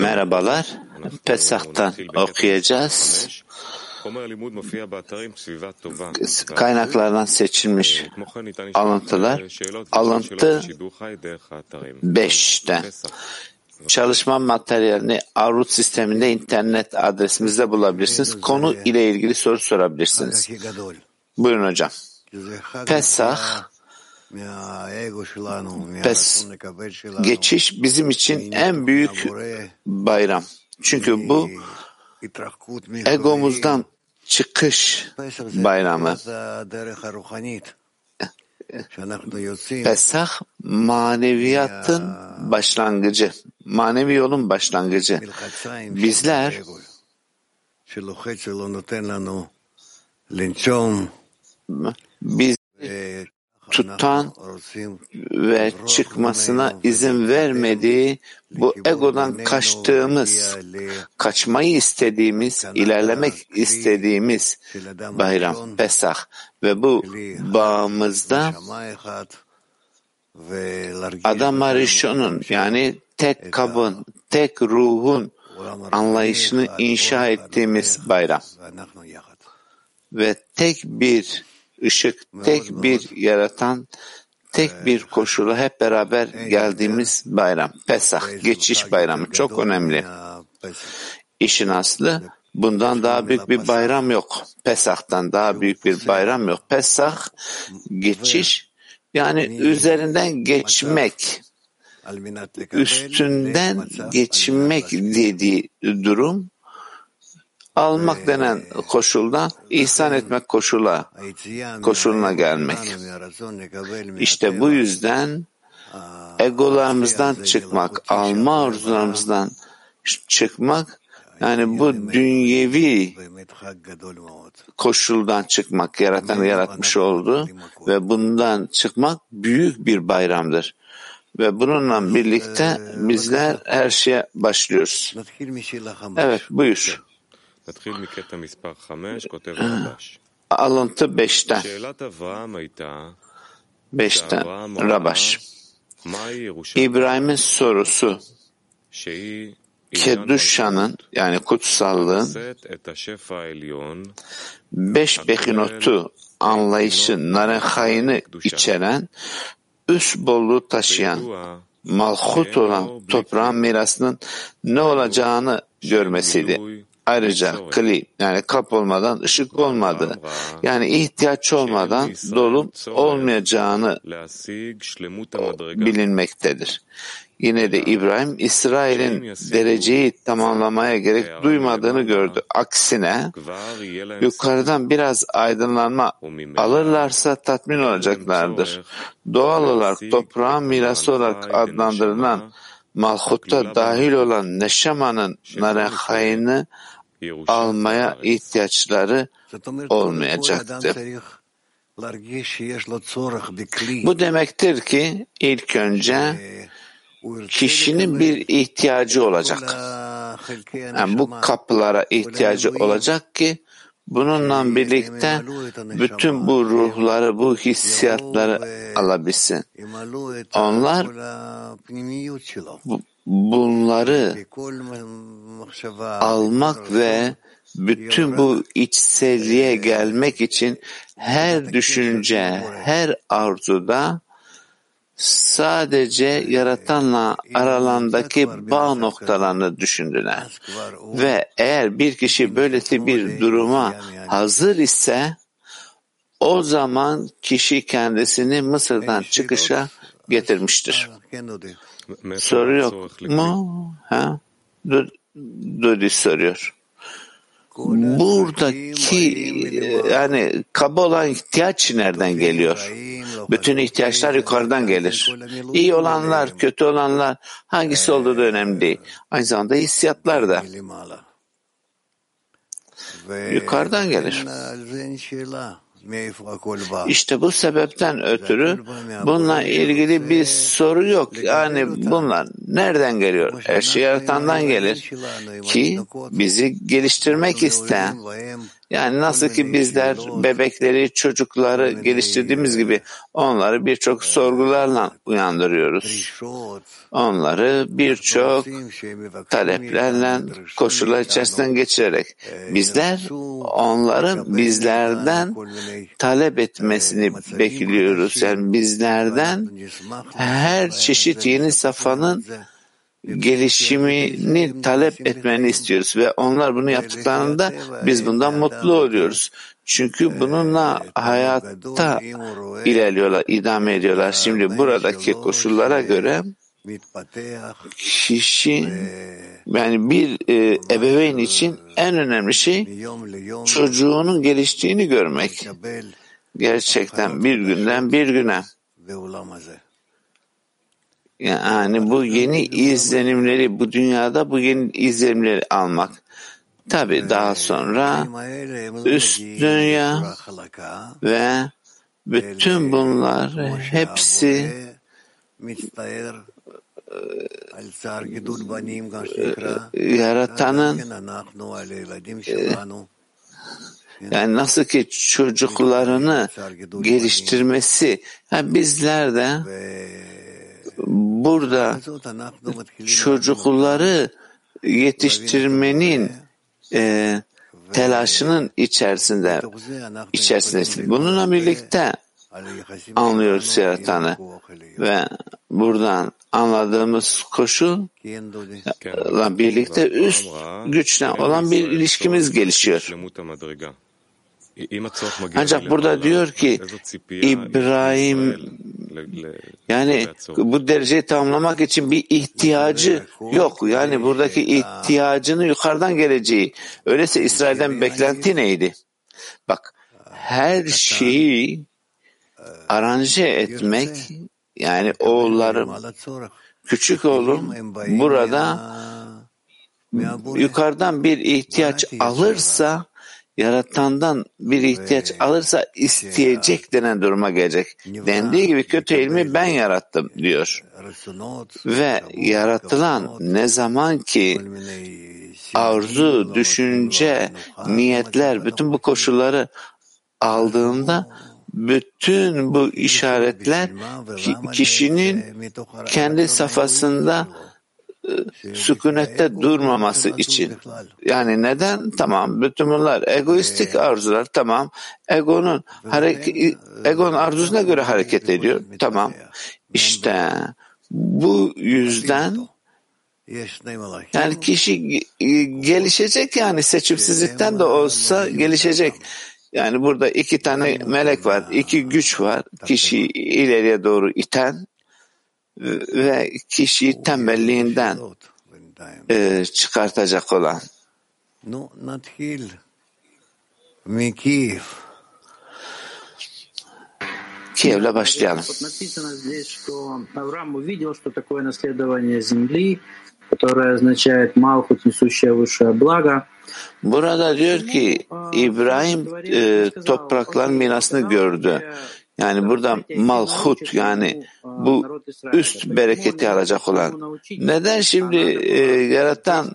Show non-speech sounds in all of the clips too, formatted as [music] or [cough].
Merhabalar. Pesach'tan okuyacağız. Kaynaklardan seçilmiş alıntılar. Alıntı 5'ten. Çalışma materyalini Arut sisteminde internet adresimizde bulabilirsiniz. Konu ile ilgili soru sorabilirsiniz. Buyurun hocam. Pesach Pes, geçiş bizim için en büyük bayram. Çünkü bu egomuzdan çıkış bayramı. [laughs] Pesah maneviyatın başlangıcı. Manevi yolun başlangıcı. Bizler biz tutan ve çıkmasına izin vermediği bu egodan kaçtığımız, kaçmayı istediğimiz, ilerlemek istediğimiz bayram, Pesah. Ve bu bağımızda Adam Arishon'un yani tek kabın, tek ruhun anlayışını inşa ettiğimiz bayram. Ve tek bir ışık, tek bir yaratan, tek bir koşula hep beraber geldiğimiz bayram. Pesah, geçiş bayramı. Çok önemli. İşin aslı bundan daha büyük bir bayram yok. Pesah'tan daha büyük bir bayram yok. Pesah, geçiş yani üzerinden geçmek, üstünden geçmek dediği durum almak denen koşulda ihsan etmek koşula koşuluna gelmek. İşte bu yüzden egolarımızdan çıkmak, alma arzularımızdan çıkmak yani bu dünyevi koşuldan çıkmak, yaratan yaratmış oldu ve bundan çıkmak büyük bir bayramdır. Ve bununla birlikte bizler her şeye başlıyoruz. Evet, buyur. Alıntı 5'ten. 5'ten Rabaş. İbrahim'in sorusu. Keduşa'nın yani kutsallığın. beş bekinotu anlayışı narehayını içeren üst bolluğu taşıyan malhut olan toprağın mirasının ne olacağını görmesiydi. Ayrıca kli yani kap olmadan ışık olmadı. Yani ihtiyaç olmadan dolum olmayacağını bilinmektedir. Yine de İbrahim İsrail'in dereceyi tamamlamaya gerek duymadığını gördü. Aksine yukarıdan biraz aydınlanma alırlarsa tatmin olacaklardır. Doğal olarak toprağın mirası olarak adlandırılan Malhut'ta dahil olan Neşama'nın Narehayin'i almaya ihtiyaçları olmayacaktır. Bu demektir ki ilk önce kişinin bir ihtiyacı olacak. Yani bu kapılara ihtiyacı olacak ki bununla birlikte bütün bu ruhları, bu hissiyatları alabilsin. Onlar Bu- Bunları almak ve bütün bu içselliğe gelmek için her düşünce, her arzuda sadece yaratanla aralandaki bağ noktalarını düşündüler. Ve eğer bir kişi böylesi bir duruma hazır ise o zaman kişi kendisini Mısır'dan çıkışa getirmiştir. Soru yok mu? Ha? Dodi soruyor. Buradaki e, yani kaba olan ihtiyaç nereden geliyor? Bütün ihtiyaçlar yukarıdan gelir. İyi olanlar, kötü olanlar hangisi olduğu da önemli değil. Aynı zamanda hissiyatlar da yukarıdan gelir. İşte bu sebepten ötürü bununla ilgili bir soru yok. Yani bunlar nereden geliyor? Her şey yaratandan gelir ki bizi geliştirmek isteyen Yani nasıl ki bizler bebekleri, çocukları geliştirdiğimiz gibi onları birçok sorgularla uyandırıyoruz. Onları birçok taleplerle, koşullar içerisinden geçirerek bizler onların bizlerden talep etmesini bekliyoruz. Yani bizlerden her çeşit yeni safhanın gelişimini talep etmeni istiyoruz ve onlar bunu yaptıklarında biz bundan mutlu oluyoruz. Çünkü bununla hayatta ilerliyorlar, idame ediyorlar. Şimdi buradaki koşullara göre kişi yani bir e, ebeveyn için en önemli şey çocuğunun geliştiğini görmek. Gerçekten bir günden bir güne. Yani bu yeni izlenimleri bu dünyada bu yeni izlenimleri almak. Tabi daha sonra üst dünya ve bütün bunlar hepsi yaratanın yani nasıl ki çocuklarını geliştirmesi yani bizler de burada çocukları yetiştirmenin e, telaşının içerisinde içerisinde bununla birlikte anlıyoruz yaratanı ve buradan anladığımız koşulla birlikte üst güçle olan bir ilişkimiz gelişiyor. Ancak burada diyor ki İbrahim yani bu dereceyi tamamlamak için bir ihtiyacı yok. Yani buradaki ihtiyacını yukarıdan geleceği. Öyleyse İsrail'den beklenti neydi? Bak her şeyi aranje etmek yani oğullarım küçük oğlum burada yukarıdan bir ihtiyaç alırsa yaratandan bir ihtiyaç alırsa isteyecek denen duruma gelecek. Dendiği gibi kötü ilmi ben yarattım diyor. Ve yaratılan ne zaman ki arzu, düşünce, niyetler, bütün bu koşulları aldığında bütün bu işaretler kişinin kendi safhasında sükunette durmaması için. Yani neden? Tamam. Bütün bunlar egoistik arzular. Tamam. Egonun hareket, egonun arzusuna göre hareket ediyor. Tamam. İşte bu yüzden yani kişi gelişecek yani seçimsizlikten de olsa gelişecek. Yani burada iki tane melek var, iki güç var. Kişi ileriye doğru iten ve kişiyi tembelliğinden e, çıkartacak olan. Kiev'le başlayalım. которое означает Малхут, несущая высшее благо. Burada diyor ki İbrahim e, toprakların mirasını gördü. Yani burada malhut yani bu üst bereketi alacak olan. Neden şimdi e, yaratan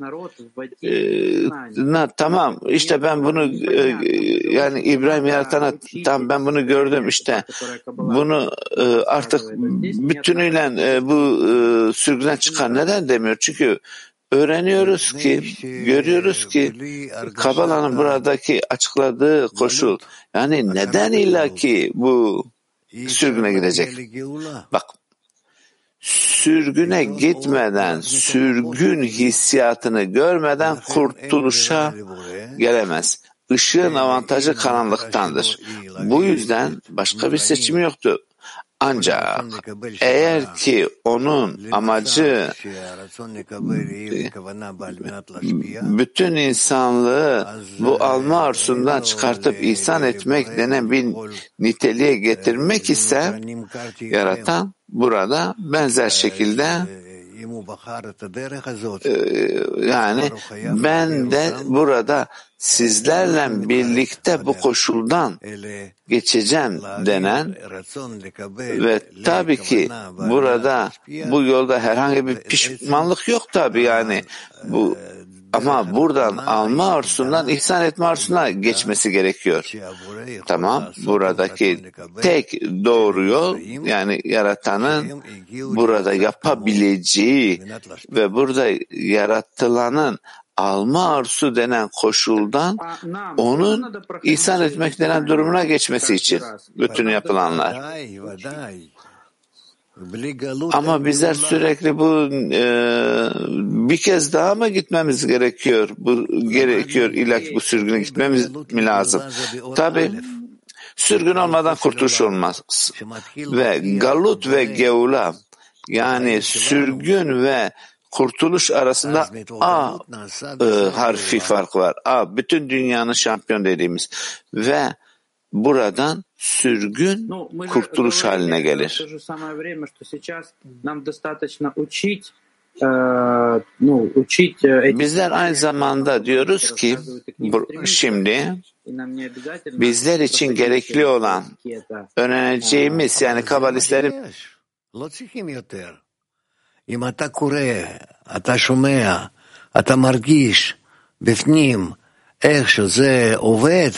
e, na, tamam işte ben bunu e, yani İbrahim yaratana tam ben bunu gördüm işte. bunu e, artık bütünüyle e, bu e, sürgüden çıkar. Neden demiyor? Çünkü öğreniyoruz ki, görüyoruz ki Kabala'nın buradaki açıkladığı koşul yani neden illa ki bu sürgüne gidecek? Bak sürgüne gitmeden, sürgün hissiyatını görmeden kurtuluşa gelemez. Işığın avantajı karanlıktandır. Bu yüzden başka bir seçimi yoktu. Ancak eğer ki onun amacı bütün insanlığı bu alma arzusundan çıkartıp ihsan etmek denen bir niteliğe getirmek ise yaratan burada benzer şekilde yani ben de burada sizlerle birlikte bu koşuldan geçeceğim denen ve tabii ki burada bu yolda herhangi bir pişmanlık yok tabii yani. Bu ama buradan alma arzusundan ihsan etme arzusuna geçmesi gerekiyor. Tamam, buradaki tek doğru yol yani yaratanın burada yapabileceği ve burada yaratılanın alma arzusu denen koşuldan onun ihsan etmek denen durumuna geçmesi için bütün yapılanlar. Ama bizler sürekli bu e, bir kez daha mı gitmemiz gerekiyor? Bu gerekiyor illa ki bu sürgüne gitmemiz mi lazım? Tabi sürgün olmadan kurtuluş olmaz. Ve galut ve geula yani sürgün ve kurtuluş arasında A e, harfi fark var. A bütün dünyanın şampiyon dediğimiz ve buradan sürgün kurtuluş haline gelir. Bizler aynı zamanda diyoruz ki şimdi bizler için gerekli olan öğreneceğimiz yani kabalistlerin אם אתה קורא, אתה שומע, אתה מרגיש בפנים איך שזה עובד,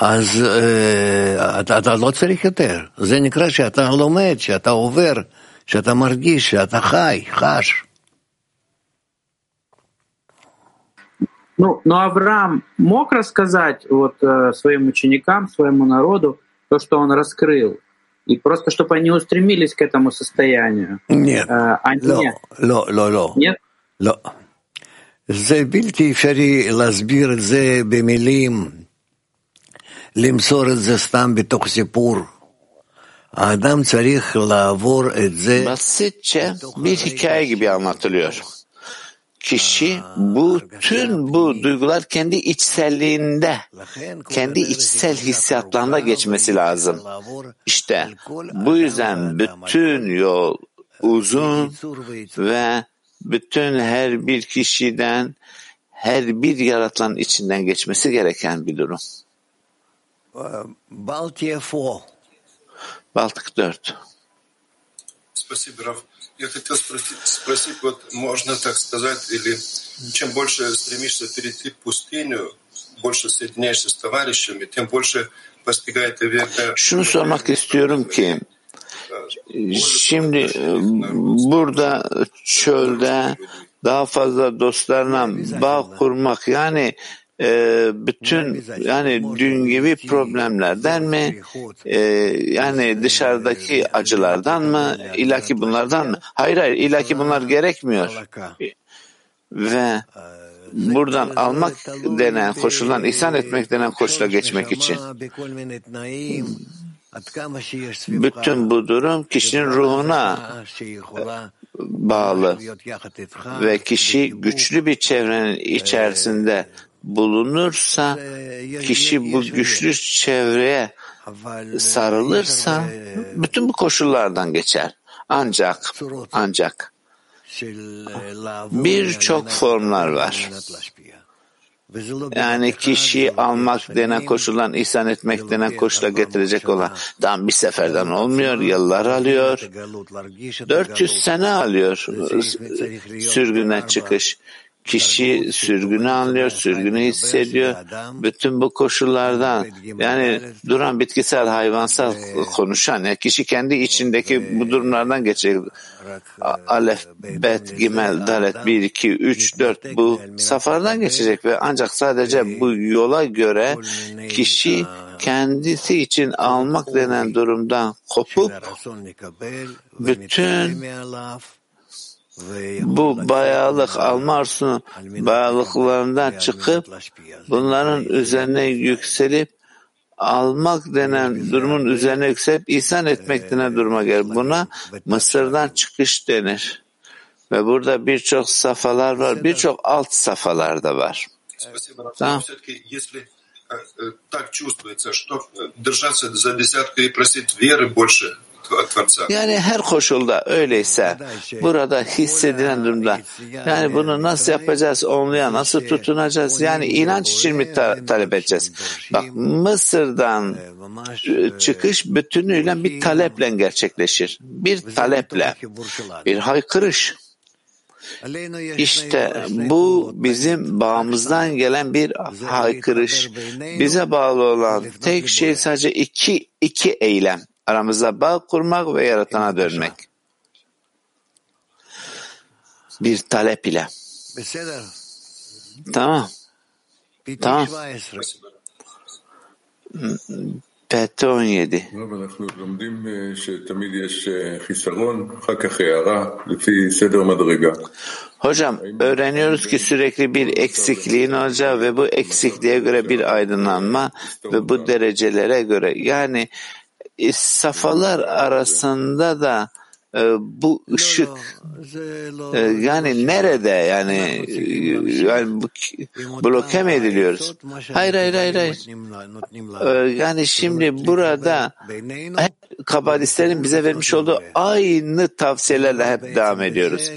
אז אה, אתה, אתה לא צריך יותר. זה נקרא שאתה לומד, שאתה עובר, שאתה מרגיש, שאתה חי, חש. Ну, но Авраам мог рассказать вот э, своим ученикам, своему народу то, что он раскрыл, и просто чтобы они устремились к этому состоянию. Нет, Э, они לא, לא, לא, לא. нет. לא. זה בלתי אפשרי להסביר את זה במילים, למסור את זה סתם בתוך סיפור. האדם צריך לעבור את זה basitçe bir hikaye gibi anlatılıyor. Kişi bu tüm bu duygular kendi içselliğinde, kendi içsel hissiyatlarında geçmesi lazım. İşte bu yüzden bütün yol uzun ve bütün her bir kişiden, her bir yaratılan içinden geçmesi gereken bir durum. Балтия Фо. Baltık 4. Спасибо, Раф. Я хотел спросить, спросить, вот можно так сказать, или чем больше стремишься перейти в пустыню, больше соединяешься с товарищами, тем больше постигает Аверка. Şunu sormak istiyorum ki, şimdi burada çölde daha fazla dostlarla bağ kurmak yani e, bütün yani dün gibi problemlerden mi? e, yani dışarıdaki acılardan mı? ilaki bunlardan mı? Hayır hayır ilaki bunlar gerekmiyor. ve buradan almak denen koşuldan ihsan etmek denen koşula geçmek için. bütün bu durum kişinin ruhuna bağlı. Ve kişi güçlü bir çevrenin içerisinde bulunursa kişi bu güçlü çevreye sarılırsa bütün bu koşullardan geçer. Ancak ancak birçok formlar var. Yani kişi almak denen koşuldan ihsan etmek denen koşula getirecek olan tam bir seferden olmuyor, yıllar alıyor. 400 sene alıyor sürgüne çıkış. Kişi sürgünü anlıyor, sürgünü hissediyor. Bütün bu koşullardan yani duran bitkisel, hayvansal konuşan yani kişi kendi içindeki bu durumlardan geçecek. Alef, Bet, Gimel, Dalet 1, 2, 3, 4 bu safardan geçecek ve ancak sadece bu yola göre kişi kendisi için almak denen durumdan kopup bütün bu bayağılık alma arzusunun bayağılıklarından çıkıp bunların üzerine yükselip almak denen durumun üzerine yükselip ihsan etmek denen duruma gelir. Buna Mısır'dan çıkış denir. Ve burada birçok safalar var, birçok alt safalar da var. Спасибо, Раф. Да. Но все-таки, если э, э, так чувствуется, что э, держаться за десятку и просить веры больше от Творца. yani her koşulda öyleyse burada hissedilen durumda yani bunu nasıl yapacağız, onluya nasıl tutunacağız yani inanç için mi ta- talep edeceğiz? Bak Mısır'dan e, çıkış bütünüyle bir taleple gerçekleşir. Bir taleple, bir haykırış. İşte bu bizim bağımızdan gelen bir haykırış. Bize bağlı olan tek şey sadece iki, iki eylem aramızda bağ kurmak ve yaratana dönmek. Bir talep ile. Tamam. Tamam. Pete 17. Hocam öğreniyoruz ki sürekli bir eksikliğin olacağı ve bu eksikliğe göre bir aydınlanma ve bu derecelere göre. Yani safalar arasında da e, bu ışık e, yani nerede yani e, yani bloke mi ediliyoruz? Hayır hayır hayır hayır. Yani şimdi burada kabalistlerin bize vermiş olduğu aynı tavsiyelerle hep devam ediyoruz.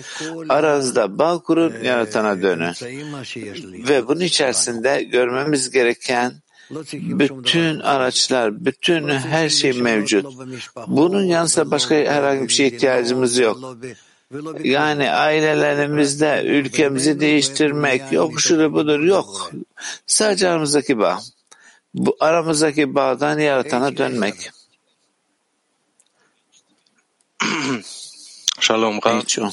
Aranızda bağ kurun, yaratana dönün. Ve bunun içerisinde görmemiz gereken bütün araçlar, bütün her şey mevcut. Bunun yanında başka herhangi bir şeye ihtiyacımız yok. Yani ailelerimizde ülkemizi değiştirmek yok, şudur budur yok. Sadece aramızdaki bağ. Bu aramızdaki bağdan yaratana dönmek. [clears throat] Shalom Rav.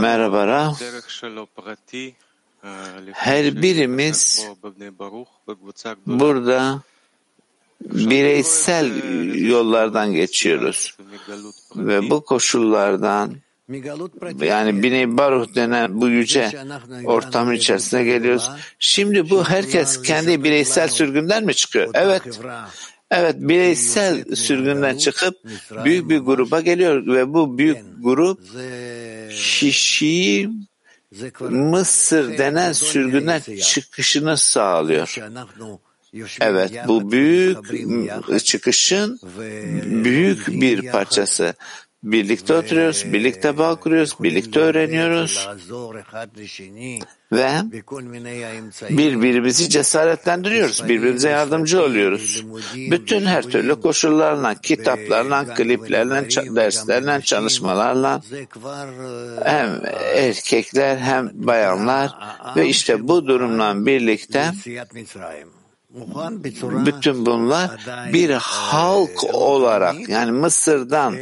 Merhaba Rav. Her birimiz burada bireysel yollardan geçiyoruz ve bu koşullardan yani Bini Baruh denen bu yüce ortamın içerisine geliyoruz. Şimdi bu herkes kendi bireysel sürgünden mi çıkıyor? Evet. Evet bireysel sürgünden çıkıp büyük bir gruba geliyor ve bu büyük grup kişiyi Mısır denen sürgünden çıkışını sağlıyor. Evet, bu büyük çıkışın büyük bir parçası. Birlikte oturuyoruz, birlikte bağ kuruyoruz, birlikte öğreniyoruz ve birbirimizi cesaretlendiriyoruz, birbirimize yardımcı oluyoruz. Bütün her türlü koşullarla, kitaplarla, kliplerle, derslerle, çalışmalarla hem erkekler hem bayanlar ve işte bu durumla birlikte bütün bunlar bir halk olarak yani Mısır'dan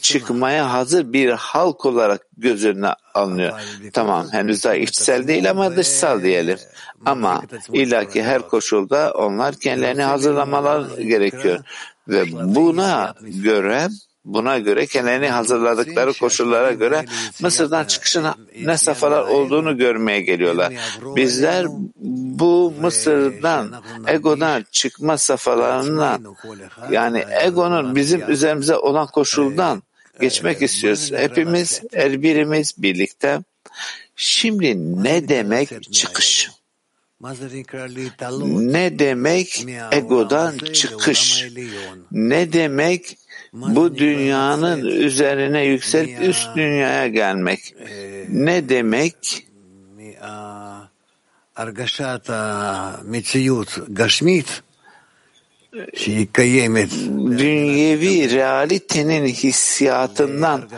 çıkmaya hazır bir halk olarak göz önüne alınıyor. Tamam henüz daha içsel değil ama dışsal diyelim. Ama illaki her koşulda onlar kendilerini hazırlamalar gerekiyor. Ve buna göre Buna göre kendilerini hazırladıkları koşullara göre Mısır'dan çıkışın ne safhalar olduğunu görmeye geliyorlar. Bizler bu Mısır'dan, egodan çıkma safhalarına yani egonun bizim üzerimize olan koşuldan geçmek istiyoruz. Hepimiz, her birimiz birlikte. Şimdi ne demek çıkış? Ne demek egodan çıkış? Ne demek bu dünyanın üzerine yükselip üst dünyaya gelmek. ne demek? Dünyevi realitenin hissiyatından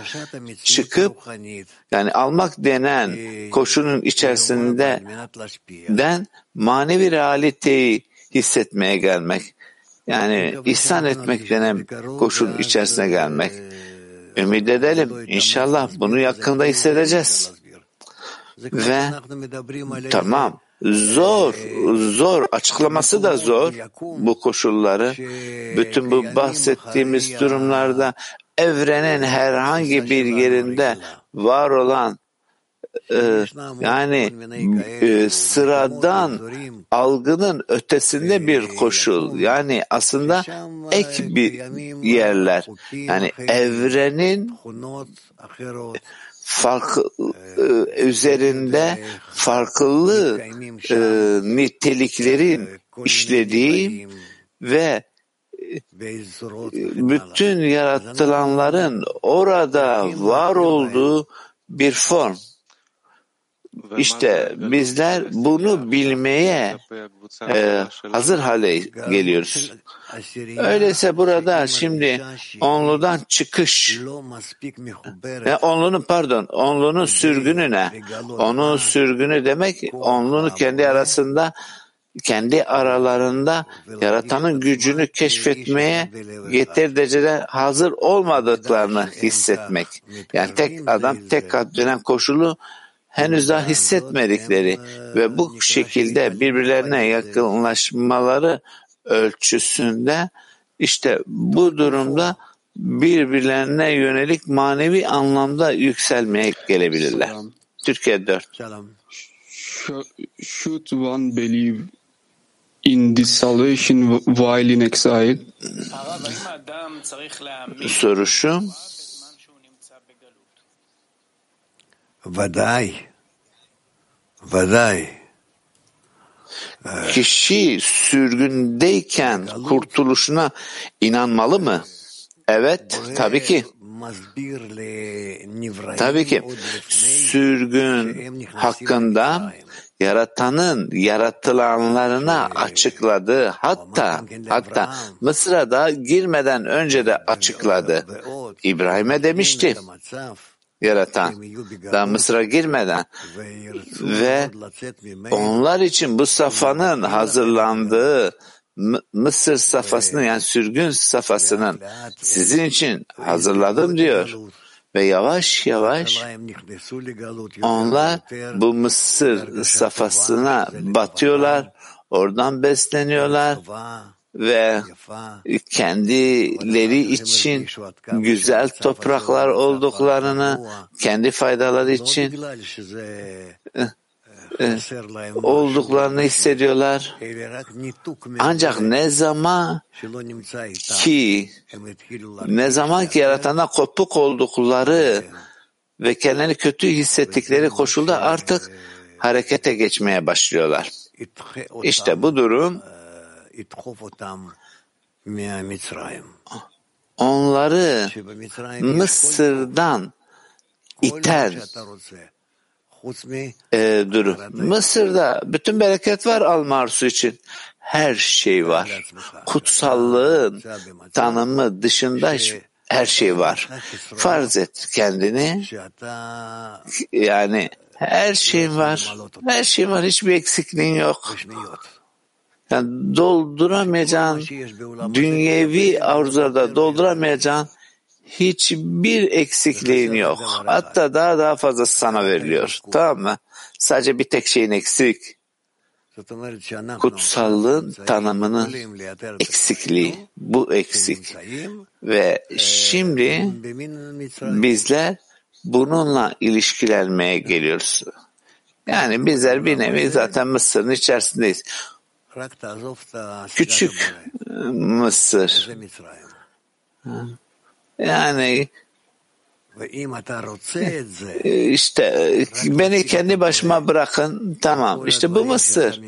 çıkıp yani almak denen koşunun içerisinden manevi realiteyi hissetmeye gelmek. Yani ihsan etmek denen koşul içerisine gelmek. Ümit edelim. İnşallah bunu yakında hissedeceğiz. Ve tamam zor, zor, açıklaması da zor bu koşulları. Bütün bu bahsettiğimiz durumlarda evrenin herhangi bir yerinde var olan e, yani e, sıradan algının ötesinde bir koşul. Yani aslında ek bir yerler. Yani evrenin farklı e, üzerinde farklı e, niteliklerin işlediği ve bütün yaratılanların orada var olduğu bir form. İşte bizler bunu bilmeye e, hazır hale geliyoruz. Öyleyse burada şimdi onludan çıkış ve onlunun pardon onlunun sürgünü ne? Onun sürgünü demek onlunu kendi arasında kendi aralarında yaratanın gücünü keşfetmeye yeter derecede hazır olmadıklarını hissetmek. Yani tek adam tek dönem koşulu henüz daha hissetmedikleri ve bu şekilde birbirlerine yakınlaşmaları ölçüsünde işte bu durumda birbirlerine yönelik manevi anlamda yükselmeye gelebilirler. Türkiye 4. Should one believe in this salvation while in exile? Soru şu. Kişi sürgündeyken kurtuluşuna inanmalı mı? Evet, tabii ki. Tabii ki. Sürgün hakkında yaratanın yaratılanlarına açıkladığı hatta hatta Mısır'a da girmeden önce de açıkladı. İbrahim'e demişti yaratan daha Mısır'a girmeden ve onlar için bu safanın hazırlandığı Mısır safhasının yani sürgün safhasının sizin için hazırladım diyor. Ve yavaş yavaş onlar bu Mısır safhasına batıyorlar, oradan besleniyorlar ve kendileri için güzel topraklar olduklarını, kendi faydaları için olduklarını hissediyorlar. Ancak ne zaman ki ne zaman ki yaratana kopuk oldukları ve kendini kötü hissettikleri koşulda artık harekete geçmeye başlıyorlar. İşte bu durum onları Mısır'dan iten e, durum. Mısır'da bütün bereket var Almarsu için. Her şey var. Kutsallığın tanımı dışında hiç, her şey var. Farz et kendini yani her şey var. Her şey var. Hiçbir eksikliğin yok. Yani dolduramayacağın dünyevi arzularda dolduramayacağın hiçbir eksikliğin yok. Hatta daha daha fazla sana veriliyor. Tamam mı? Sadece bir tek şeyin eksik. Kutsallığın tanımının eksikliği. Bu eksik. Ve şimdi bizler bununla ilişkilenmeye geliyoruz. Yani bizler bir nevi zaten Mısır'ın içerisindeyiz. Küçük Mısır. Yani işte beni kendi başıma bırakın tamam. İşte bu Mısır.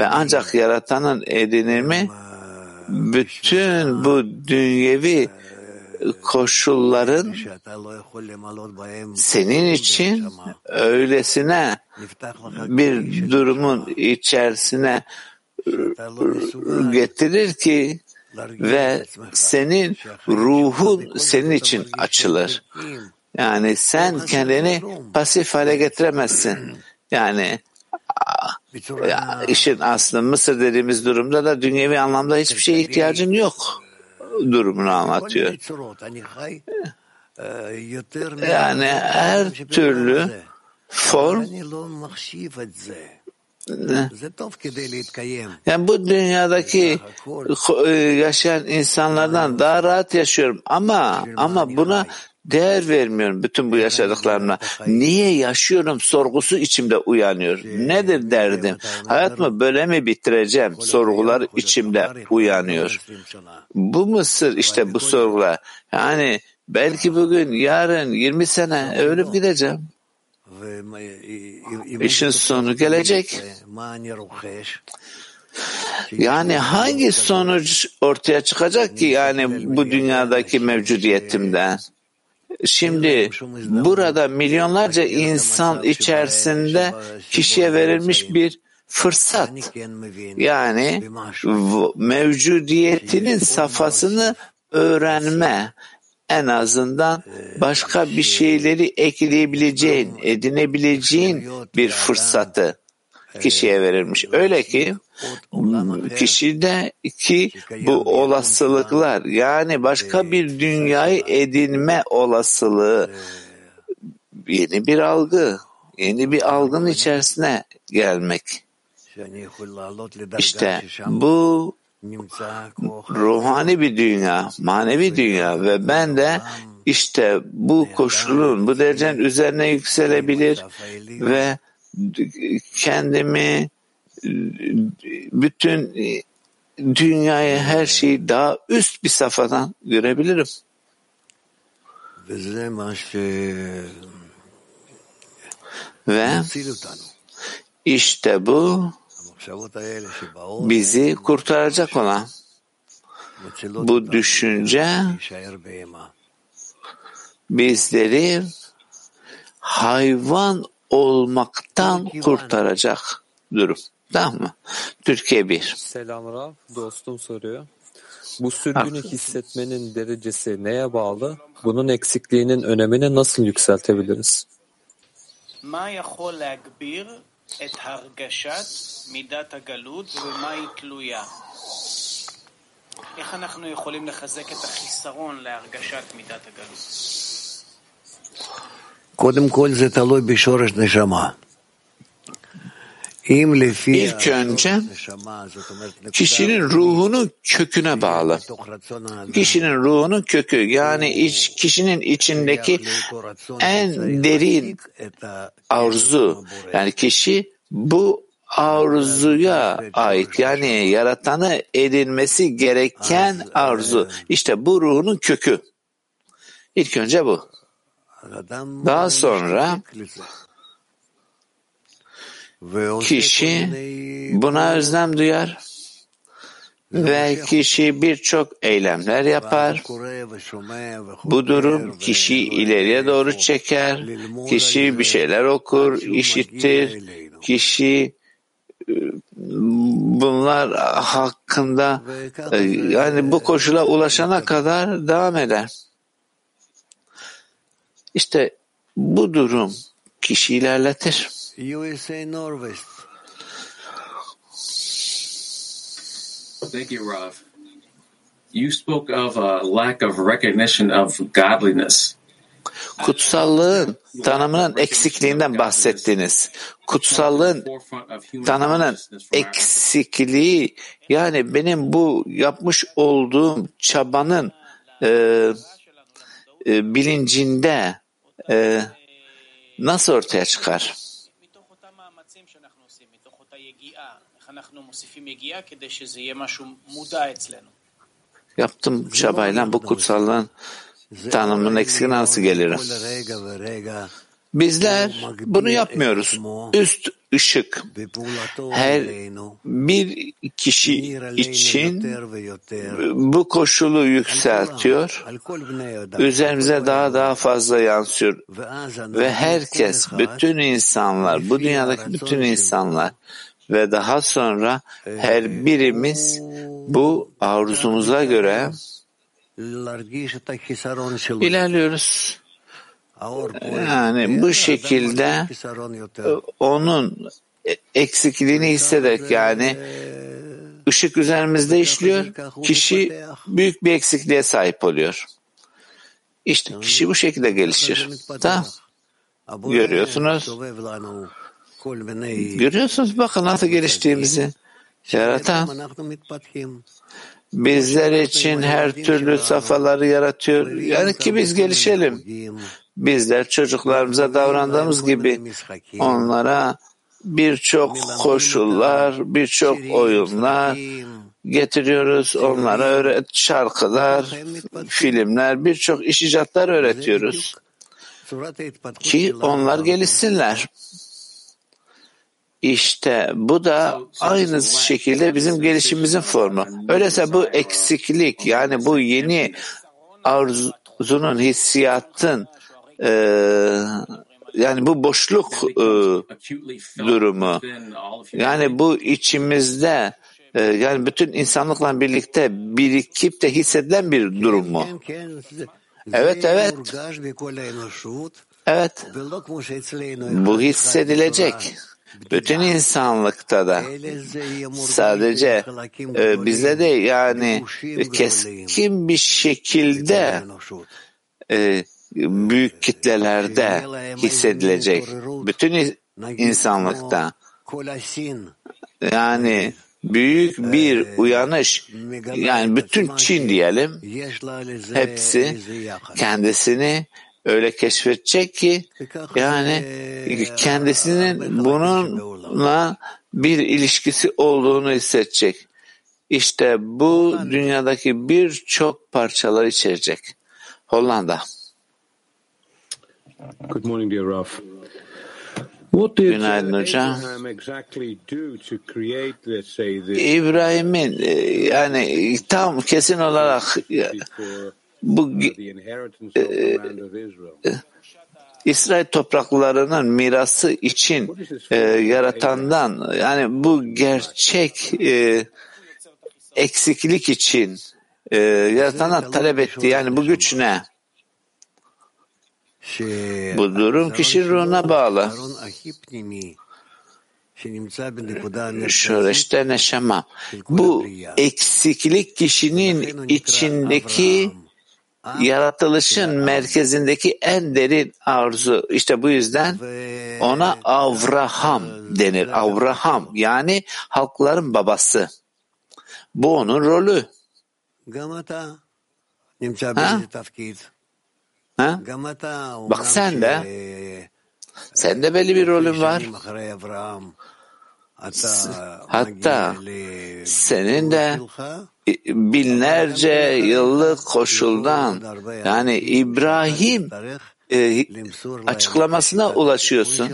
Ve ancak yaratanın edinimi bütün bu dünyevi koşulların senin için öylesine bir durumun içerisine getirir ki ve senin ruhun senin için açılır. Yani sen kendini pasif hale getiremezsin. Yani ya işin aslı Mısır dediğimiz durumda da dünyevi anlamda hiçbir şeye ihtiyacın yok durumunu anlatıyor. Yani her türlü form yani bu dünyadaki yaşayan insanlardan daha rahat yaşıyorum ama ama buna değer vermiyorum bütün bu yaşadıklarımla. Niye yaşıyorum sorgusu içimde uyanıyor. Nedir derdim? Hayat mı böyle mi bitireceğim? Sorgular içimde uyanıyor. Bu Mısır işte bu sorgular. Yani belki bugün, yarın, 20 sene ölüp gideceğim. İşin sonu gelecek. Yani hangi sonuç ortaya çıkacak ki yani bu dünyadaki mevcudiyetimden? Şimdi burada milyonlarca insan içerisinde kişiye verilmiş bir fırsat. Yani mevcudiyetinin safhasını öğrenme, en azından başka bir şeyleri ekleyebileceğin, edinebileceğin bir fırsatı kişiye verilmiş. Öyle ki kişide ki bu olasılıklar yani başka bir dünyayı edinme olasılığı yeni bir algı, yeni bir algının içerisine gelmek. İşte bu ruhani bir dünya, manevi dünya ve ben de işte bu koşulun, bu derecenin üzerine yükselebilir ve kendimi bütün dünyayı, her şeyi daha üst bir safhadan görebilirim. Ve işte bu bizi kurtaracak olan bu düşünce bizleri hayvan olmaktan kurtaracak durum. Tamam mı? Türkiye 1. Selam Rav, dostum soruyor. Bu sürgünü hissetmenin derecesi neye bağlı? Bunun eksikliğinin önemini nasıl yükseltebiliriz? את הרגשת מידת הגלות ובמה היא תלויה? איך אנחנו יכולים לחזק את החיסרון להרגשת מידת הגלות? קודם כל זה תלוי בשורש נשמה. İlk önce kişinin ruhunun köküne bağlı. Kişinin ruhunun kökü yani iç, kişinin içindeki en derin arzu yani kişi bu arzuya ait yani yaratanı edinmesi gereken arzu. İşte bu ruhunun kökü. İlk önce bu. Daha sonra kişi buna özlem duyar ve kişi birçok eylemler yapar. Bu durum kişiyi ileriye doğru çeker. Kişi bir şeyler okur, işittir. Kişi bunlar hakkında yani bu koşula ulaşana kadar devam eder. İşte bu durum kişi ilerletir. USA Norwest. Thank you, Rav. You spoke of a lack of recognition of godliness. Kutsallığın tanımının eksikliğinden bahsettiniz. Kutsallığın tanımının eksikliği yani benim bu yapmış olduğum çabanın e, e, bilincinde e, nasıl ortaya çıkar? Yaptım çabayla bu kutsallığın tanımının eksikliğine nasıl gelirim? Bizler bunu yapmıyoruz. Üst ışık her bir kişi için bu koşulu yükseltiyor, üzerimize daha daha fazla yansıyor ve herkes, bütün insanlar, bu dünyadaki bütün insanlar ve daha sonra her birimiz bu arzumuza göre ilerliyoruz. Yani bu şekilde onun eksikliğini hissederek yani ışık üzerimizde işliyor, kişi büyük bir eksikliğe sahip oluyor. İşte kişi bu şekilde gelişir. Tamam. Görüyorsunuz. Görüyorsunuz bakın nasıl geliştiğimizi. Yaratan bizler için her türlü safhaları yaratıyor. Yani ki biz gelişelim. Bizler çocuklarımıza davrandığımız gibi onlara birçok koşullar, birçok oyunlar getiriyoruz. Onlara öğret şarkılar, filmler, birçok iş icatlar öğretiyoruz. Ki onlar gelişsinler. İşte bu da aynı şekilde bizim gelişimimizin formu. Öyleyse bu eksiklik yani bu yeni arzu, arzunun, hissiyatın e, yani bu boşluk e, durumu yani bu içimizde e, yani bütün insanlıkla birlikte birikip de hissedilen bir durum mu? Evet evet. Evet. Bu hissedilecek. Bütün insanlıkta da. Sadece e, bizde de yani keskin bir şekilde e, büyük kitlelerde hissedilecek. Bütün insanlıkta. Yani büyük bir uyanış. Yani bütün Çin diyelim hepsi kendisini öyle keşfedecek ki yani kendisinin bununla bir ilişkisi olduğunu hissedecek. İşte bu dünyadaki birçok parçalar içerecek. Hollanda. Good morning, dear Raf. What did Günaydın hocam. Abraham exactly do to create, let's say, this İbrahim'in e, yani tam kesin olarak before bu the inheritance of the land of Israel? İsrail topraklarının mirası için e, yaratandan yani bu gerçek e, eksiklik için e, yaratandan talep etti. Yani bu güç ne? Bu durum kişinin ruhuna bağlı. Şöreşte neşema. Bu eksiklik kişinin içindeki yaratılışın merkezindeki en derin arzu. İşte bu yüzden ona Avraham denir. Avraham yani halkların babası. Bu onun rolü. Ha? Ha? Bak sen de sen de belli bir rolün var. Hatta senin de binlerce yıllık koşuldan yani İbrahim e, açıklamasına ulaşıyorsun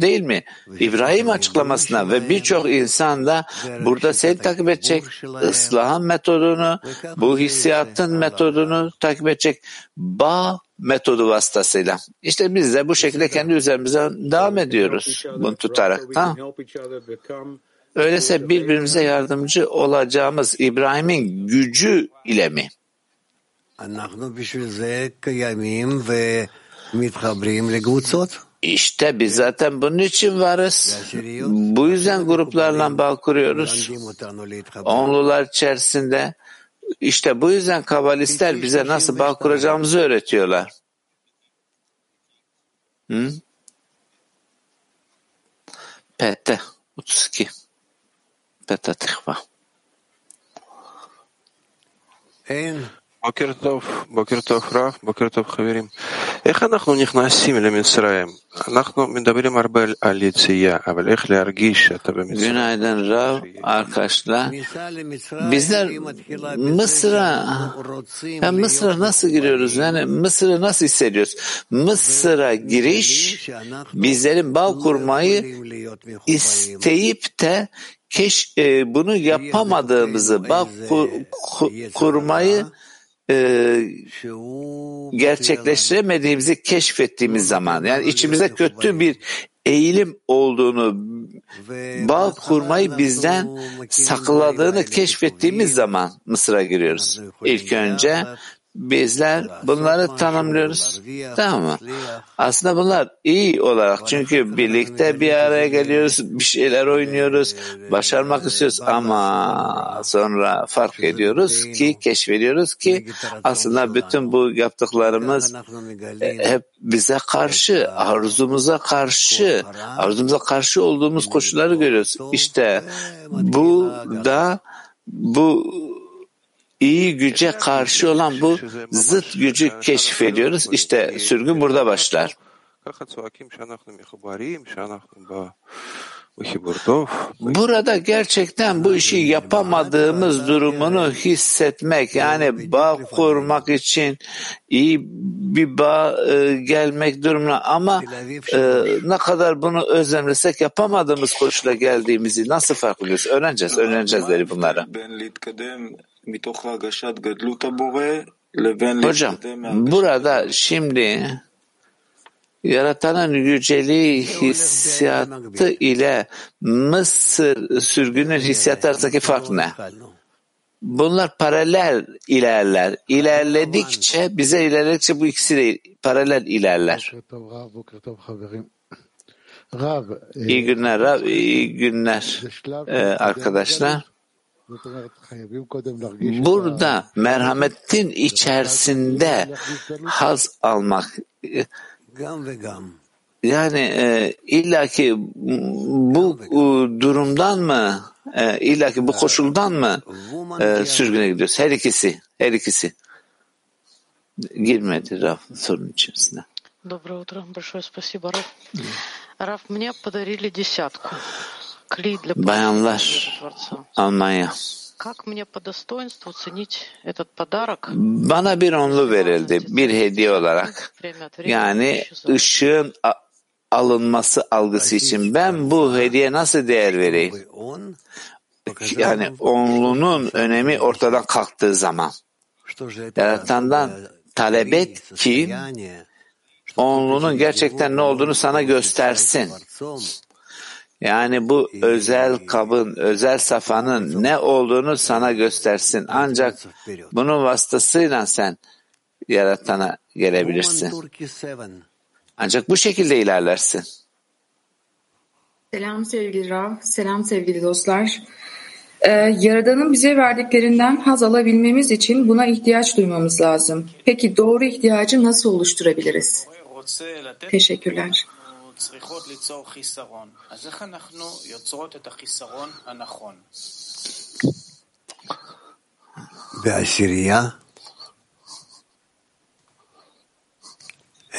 değil mi? İbrahim açıklamasına ve birçok insan da burada seni takip edecek ıslahın metodunu, bu hissiyatın metodunu takip edecek bağ metodu vasıtasıyla. İşte biz de bu şekilde kendi üzerimize devam ediyoruz bunu tutarak. Tamam. Öyleyse birbirimize yardımcı olacağımız İbrahim'in gücü ile mi? İşte biz zaten bunun için varız. Bu yüzden gruplarla bağ kuruyoruz. Onlular içerisinde. İşte bu yüzden kabalistler bize nasıl bağ kuracağımızı öğretiyorlar. Hı? Pete 32 פתח תקווה. בוקר טוב, בוקר טוב רב, בוקר טוב חברים. איך אנחנו נכנסים למצרים? אנחנו מדברים הרבה על יציאה, אבל איך להרגיש שאתה במצרים? Günaydın Rav arkadaşlar. Bizler Mısır'a yani Mısır'a nasıl giriyoruz? Yani Mısır'ı nasıl hissediyoruz? Mısır'a giriş bizlerin bağ kurmayı isteyip de keş, e, bunu yapamadığımızı, bağ kur, kur, kurmayı e, gerçekleştiremediğimizi keşfettiğimiz zaman. Yani içimize kötü bir eğilim olduğunu bağ kurmayı bizden sakladığını keşfettiğimiz zaman Mısır'a giriyoruz. İlk önce bizler bunları tanımlıyoruz. Tamam mı? Aslında bunlar iyi olarak çünkü birlikte bir araya geliyoruz, bir şeyler oynuyoruz, başarmak istiyoruz. Ama sonra fark ediyoruz ki, keşfediyoruz ki aslında bütün bu yaptıklarımız hep bize karşı, arzumuza karşı, arzumuza karşı olduğumuz koşulları görüyoruz. İşte bu da bu iyi güce karşı olan bu zıt gücü keşfediyoruz. İşte sürgün burada başlar. Burada gerçekten bu işi yapamadığımız durumunu hissetmek yani bağ kurmak için iyi bir bağ e, gelmek durumuna ama e, ne kadar bunu özlemlesek yapamadığımız koşula geldiğimizi nasıl fark ediyoruz? Öğreneceğiz, öğreneceğiz dedi bunları. Hocam burada şimdi yaratanın yüceliği hissiyatı ile Mısır sürgünün hissiyatı arasındaki fark ne? Bunlar paralel ilerler. İlerledikçe bize ilerledikçe bu ikisi de paralel ilerler. İyi günler Rab, iyi günler ee, arkadaşlar. Burada merhametin içerisinde haz almak yani e, illaki bu e, durumdan mı e, illaki bu koşuldan mı e, sürgüne gidiyoruz? Her ikisi, her ikisi. Girmedi Raf sorun içerisine. Доброе утро. Большое спасибо, Раф. Раф, мне подарили десятку. Bayanlar, Almanya. Bana bir onlu verildi, bir hediye olarak. Yani ışığın alınması algısı için ben bu hediye nasıl değer vereyim? Yani onlunun önemi ortadan kalktığı zaman. Yaratandan talep et ki onlunun gerçekten ne olduğunu sana göstersin. Yani bu özel kabın, özel safanın ne olduğunu sana göstersin. Ancak bunun vasıtasıyla sen yaratana gelebilirsin. Ancak bu şekilde ilerlersin. Selam sevgili Rav, selam sevgili dostlar. Ee, Yaradan'ın bize verdiklerinden haz alabilmemiz için buna ihtiyaç duymamız lazım. Peki doğru ihtiyacı nasıl oluşturabiliriz? Teşekkürler. צריכות ליצור חיסרון. אז איך אנחנו יוצרות את החיסרון הנכון? בעשירייה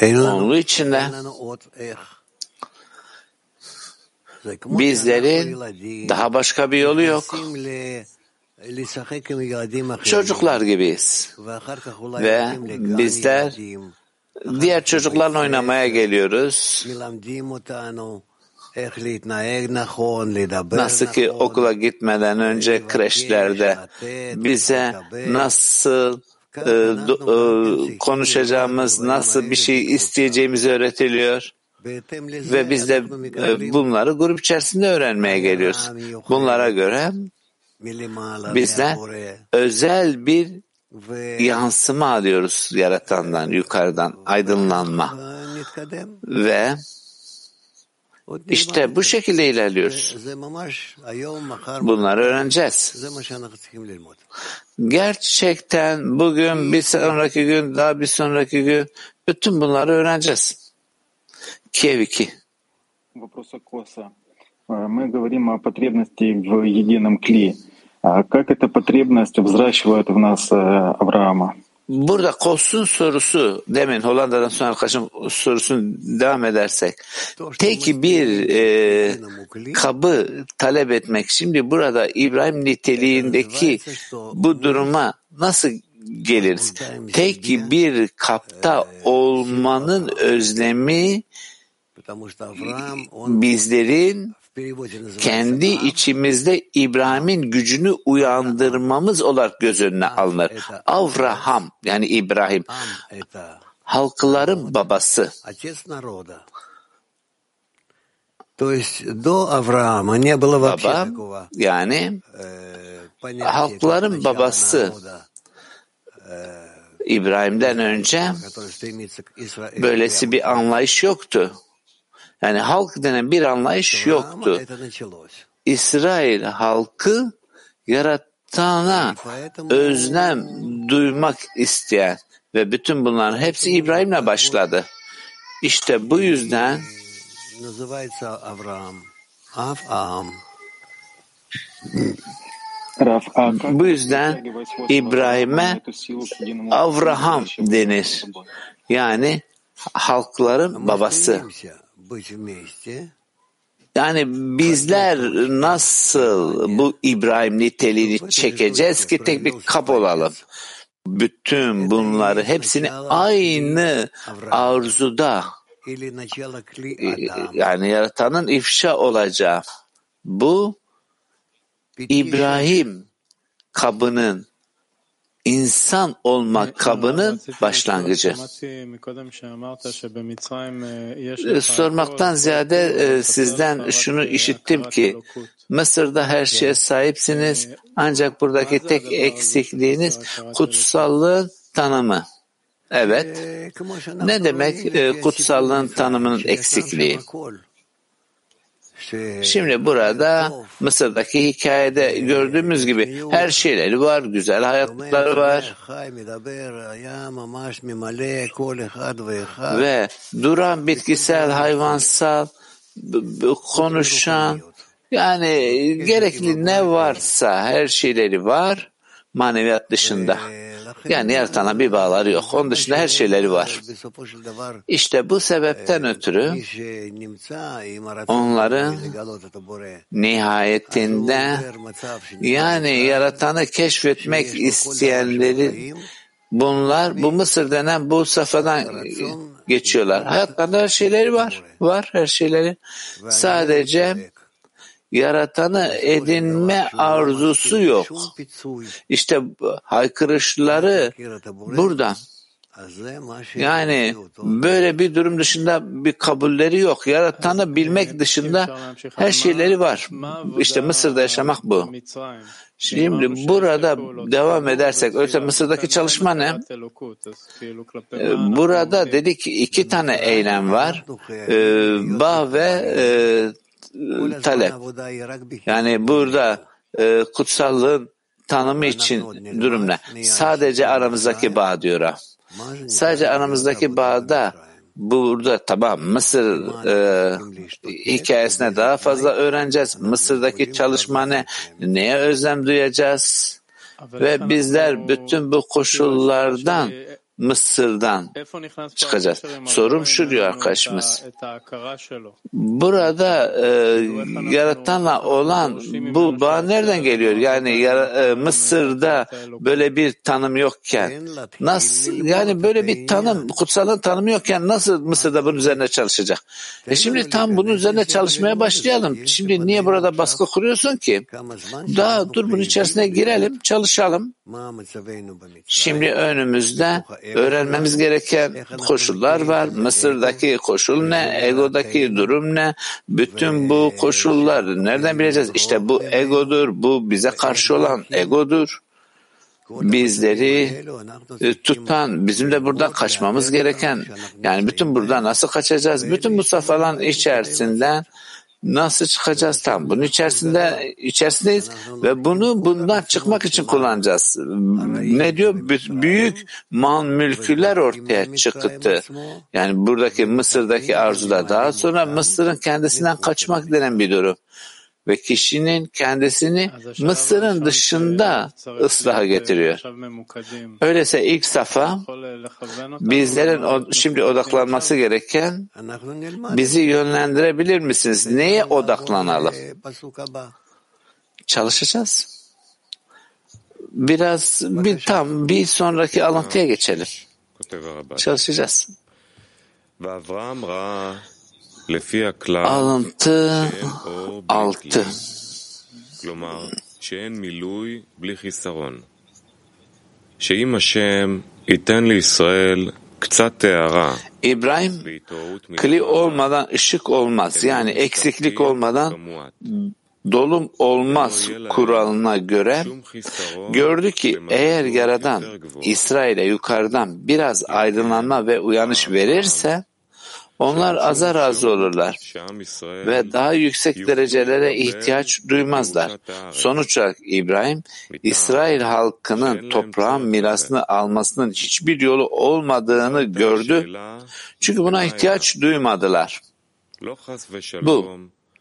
Onlu içinde bizlerin daha başka bir yolu yok. Çocuklar gibiyiz. Ve bizler diğer çocuklarla oynamaya geliyoruz. Nasıl ki okula gitmeden önce kreşlerde bize nasıl e, do- e, konuşacağımız, nasıl bir şey isteyeceğimizi öğretiliyor. Ve biz de e, bunları grup içerisinde öğrenmeye geliyoruz. Bunlara göre bizler özel bir yansıma alıyoruz yaratandan, yukarıdan, aydınlanma. Ve işte bu şekilde ilerliyoruz. Bunları öğreneceğiz. Gerçekten bugün, bir sonraki gün, daha bir sonraki gün bütün bunları öğreneceğiz. Kiev 2. Вопроса Коса. А, Мы говорим о потребности в едином клее. А Как эта потребность взращивает в нас э, Авраама? Burada Kos'un sorusu, demin Hollanda'dan sonra arkadaşım sorusunu devam edersek, tek bir e, kabı talep etmek. Şimdi burada İbrahim niteliğindeki bu duruma nasıl geliriz? Tek bir kapta olmanın özlemi bizlerin kendi içimizde İbrahim'in gücünü uyandırmamız olarak göz önüne alınır. Avraham yani İbrahim halkların babası. Baba yani halkların babası İbrahim'den önce böylesi bir anlayış yoktu. Yani halk denen bir anlayış yoktu. İsrail halkı yaratana özlem duymak isteyen ve bütün bunların hepsi İbrahim'le başladı. İşte bu yüzden bu yüzden İbrahim'e Avraham denir. Yani halkların babası. Yani bizler nasıl bu İbrahim niteliğini çekeceğiz ki tek bir kap olalım? Bütün bunları hepsini aynı arzuda e, yani yaratanın ifşa olacağı. Bu İbrahim kabının insan olma kabının başlangıcı. E, Sormaktan ziyade e, sizden şunu işittim ki Mısır'da her şeye sahipsiniz ancak buradaki tek eksikliğiniz kutsallığın tanımı. Evet. Ne demek e, kutsallığın tanımının eksikliği? Şimdi burada Mısır'daki hikayede gördüğümüz gibi her şeyleri var, güzel hayatları var. Ve duran bitkisel, hayvansal, konuşan, yani gerekli ne varsa her şeyleri var maneviyat dışında. Yani yaratana bir bağları yok. Onun dışında her şeyleri var. İşte bu sebepten ötürü onların nihayetinde yani yaratanı keşfetmek isteyenleri bunlar bu Mısır denen bu safhadan geçiyorlar. Hayatlarında her şeyleri var. Var her şeyleri. Sadece yaratanı edinme arzusu yok. İşte haykırışları buradan. Yani böyle bir durum dışında bir kabulleri yok. Yaratanı bilmek dışında her şeyleri var. İşte Mısır'da yaşamak bu. Şimdi burada devam edersek, öte Mısır'daki çalışma ne? Burada dedik iki tane eylem var. Bağ ve talep. Yani burada e, kutsallığın tanımı için durum? Sadece aramızdaki bağ diyor. Sadece aramızdaki bağda burada tamam Mısır e, hikayesine daha fazla öğreneceğiz. Mısır'daki çalışma ne? Neye özlem duyacağız? Ve bizler bütün bu koşullardan Mısır'dan çıkacağız. Sorum şu diyor arkadaşımız. Burada e, yaratanla olan bu bağ nereden geliyor? Yani e, Mısır'da böyle bir tanım yokken nasıl yani böyle bir tanım kutsalın tanımı yokken nasıl Mısır'da bunun üzerine çalışacak? E şimdi tam bunun üzerine çalışmaya başlayalım. Şimdi niye burada baskı kuruyorsun ki? Daha dur bunun içerisine girelim, çalışalım. Şimdi önümüzde öğrenmemiz gereken koşullar var. Mısır'daki koşul ne? Ego'daki durum ne? Bütün bu koşullar nereden bileceğiz? İşte bu egodur. Bu bize karşı olan egodur. Bizleri e, tutan, bizim de buradan kaçmamız gereken, yani bütün buradan nasıl kaçacağız? Bütün bu safhaların içerisinden nasıl çıkacağız tam bunun içerisinde içerisindeyiz ve bunu bundan çıkmak için kullanacağız. Ne diyor? Büyük mal mülküler ortaya çıktı. Yani buradaki Mısır'daki arzular daha sonra Mısır'ın kendisinden kaçmak denen bir durum ve kişinin kendisini Mısır'ın dışında ıslaha getiriyor. Öyleyse ilk safa bizlerin şimdi odaklanması gereken bizi yönlendirebilir misiniz? Neye odaklanalım? Çalışacağız. Biraz bir tam bir sonraki alıntıya geçelim. Çalışacağız. Alıntı 6. İbrahim, kli olmadan ışık olmaz. Yani eksiklik olmadan dolum olmaz kuralına göre gördü ki eğer Yaradan İsrail'e yukarıdan biraz aydınlanma ve uyanış verirse onlar aza razı olurlar ve daha yüksek derecelere ihtiyaç duymazlar. Sonuç olarak İbrahim, İsrail halkının toprağın mirasını almasının hiçbir yolu olmadığını gördü. Çünkü buna ihtiyaç duymadılar. Bu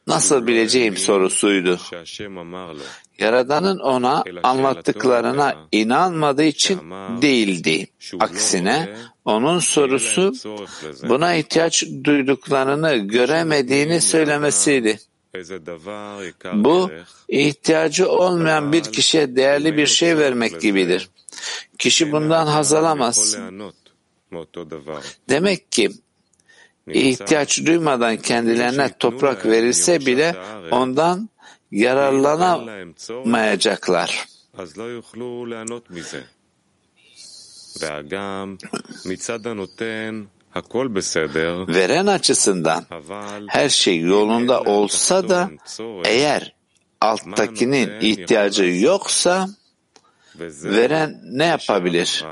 nasıl bileceğim sorusuydu. Yaradan'ın ona anlattıklarına inanmadığı için değildi. Aksine onun sorusu buna ihtiyaç duyduklarını göremediğini söylemesiydi. Bu ihtiyacı olmayan bir kişiye değerli bir şey vermek gibidir. Kişi bundan haz alamaz. Demek ki ihtiyaç duymadan kendilerine toprak verilse bile ondan yararlanamayacaklar. Veren açısından her şey yolunda olsa da eğer alttakinin ihtiyacı yoksa veren ne yapabilir?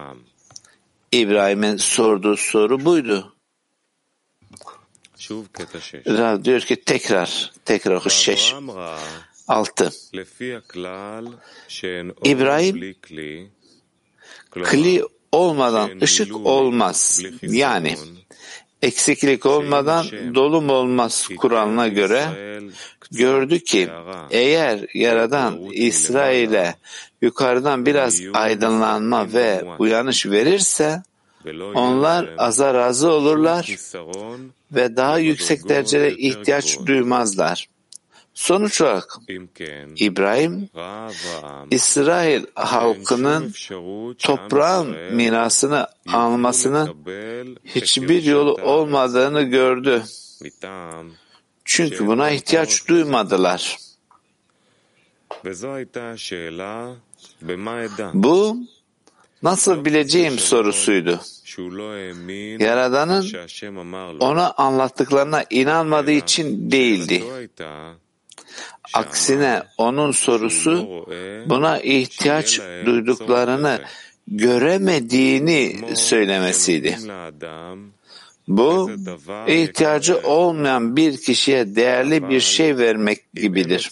İbrahim'in sorduğu soru buydu. Rav diyor ki tekrar, tekrar şeş. Altı. İbrahim kli olmadan ışık olmaz. Yani eksiklik olmadan dolum olmaz Kur'an'ına göre gördü ki eğer Yaradan İsrail'e yukarıdan biraz aydınlanma ve uyanış verirse onlar aza razı olurlar ve daha yüksek derecede ihtiyaç duymazlar. Sonuç olarak İbrahim, İsrail halkının toprağın mirasını almasının hiçbir yolu olmadığını gördü. Çünkü buna ihtiyaç duymadılar. Bu nasıl bileceğim sorusuydu. Yaradan'ın ona anlattıklarına inanmadığı için değildi. Aksine onun sorusu buna ihtiyaç duyduklarını göremediğini söylemesiydi. Bu ihtiyacı olmayan bir kişiye değerli bir şey vermek gibidir.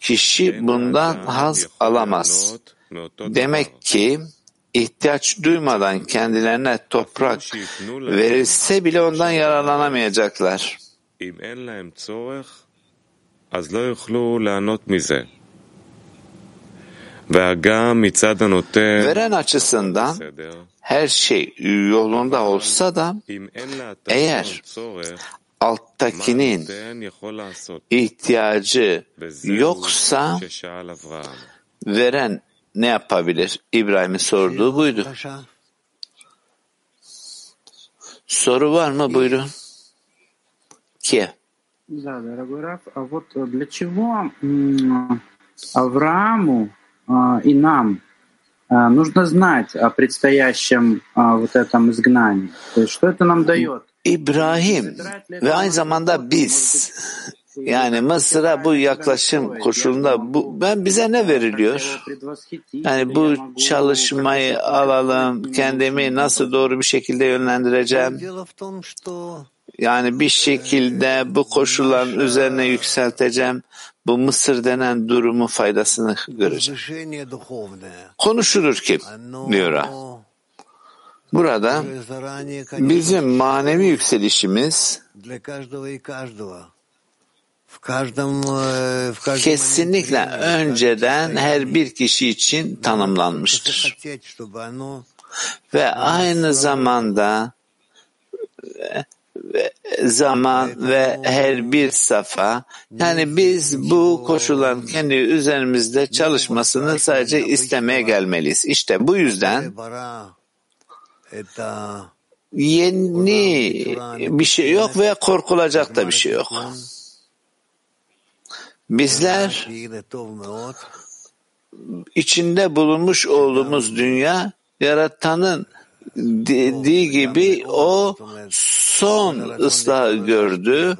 Kişi bundan haz alamaz. Demek ki ihtiyaç duymadan kendilerine toprak verilse bile ondan yararlanamayacaklar. אז לא יוכלו ליהנות מזה. והגם מצד הנותן, Veren açısından בסדר, her şey yolunda olsa da אם אין לאדם eğer צורך, מה alttakinin הנותן יכול לעשות? ihtiyacı וזהו yoksa ששאל אברהם. veren ne yapabilir? İbrahim'in sorduğu buydu. Soru var mı? Buyurun. Ki Да, дорогой Раф, а вот э, для чего Аврааму а, и нам а, нужно знать о предстоящем а, вот этом изгнании? То есть что это нам дает? İbrahim ve aynı zamanda biz yani Mısır'a bu yaklaşım koşulunda bu ben bize ne veriliyor? Yani bu çalışmayı alalım, kendimi nasıl doğru bir şekilde yönlendireceğim? Yani bir şekilde bu koşulların üzerine yükselteceğim. Bu Mısır denen durumun faydasını göreceğim. Konuşulur ki diyor. Burada bizim manevi yükselişimiz kesinlikle önceden her bir kişi için tanımlanmıştır. Ve aynı zamanda zaman ve her bir safa yani biz bu koşulların kendi üzerimizde çalışmasını sadece istemeye gelmeliyiz. İşte bu yüzden yeni bir şey yok ve korkulacak da bir şey yok. Bizler içinde bulunmuş olduğumuz dünya yaratanın dediği gibi o son ıslah gördü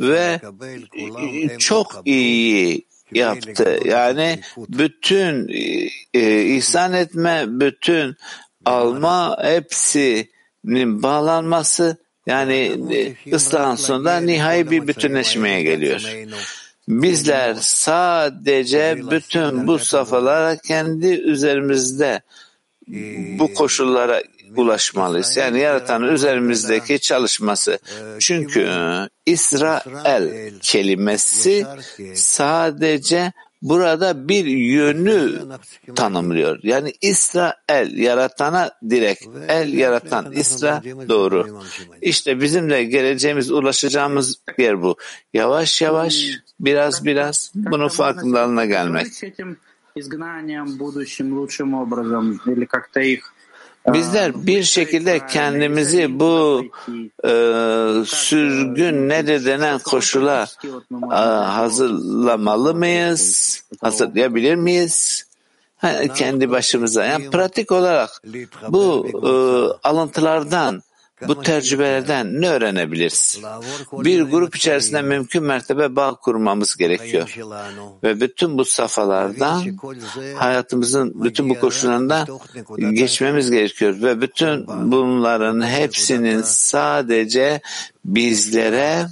ve çok iyi yaptı. Yani bütün e, ihsan etme, bütün alma hepsinin bağlanması yani ıslahın sonunda nihai bir bütünleşmeye geliyor. Bizler sadece bütün bu safhalara kendi üzerimizde bu koşullara ulaşmalıyız. Yani yaratanın üzerimizdeki çalışması. Çünkü İsrail kelimesi sadece burada bir yönü tanımlıyor. Yani İsrail yaratana direkt, el yaratan İsra doğru. İşte bizim de geleceğimiz, ulaşacağımız yer bu. Yavaş yavaş, biraz biraz bunun farkındalığına gelmek. С этим изгнанием будущим лучшим образом или как-то их Bizler bir şekilde kendimizi bu e, sürgün nedir denen koşula e, hazırlamalı mıyız? Hazırlayabilir miyiz? Ha, kendi başımıza. Yani pratik olarak bu e, alıntılardan, bu tecrübelerden ne öğrenebiliriz? Bir grup içerisinde mümkün mertebe bağ kurmamız gerekiyor. Ve bütün bu safhalardan hayatımızın bütün bu koşullarından geçmemiz gerekiyor. Ve bütün bunların hepsinin sadece bizlere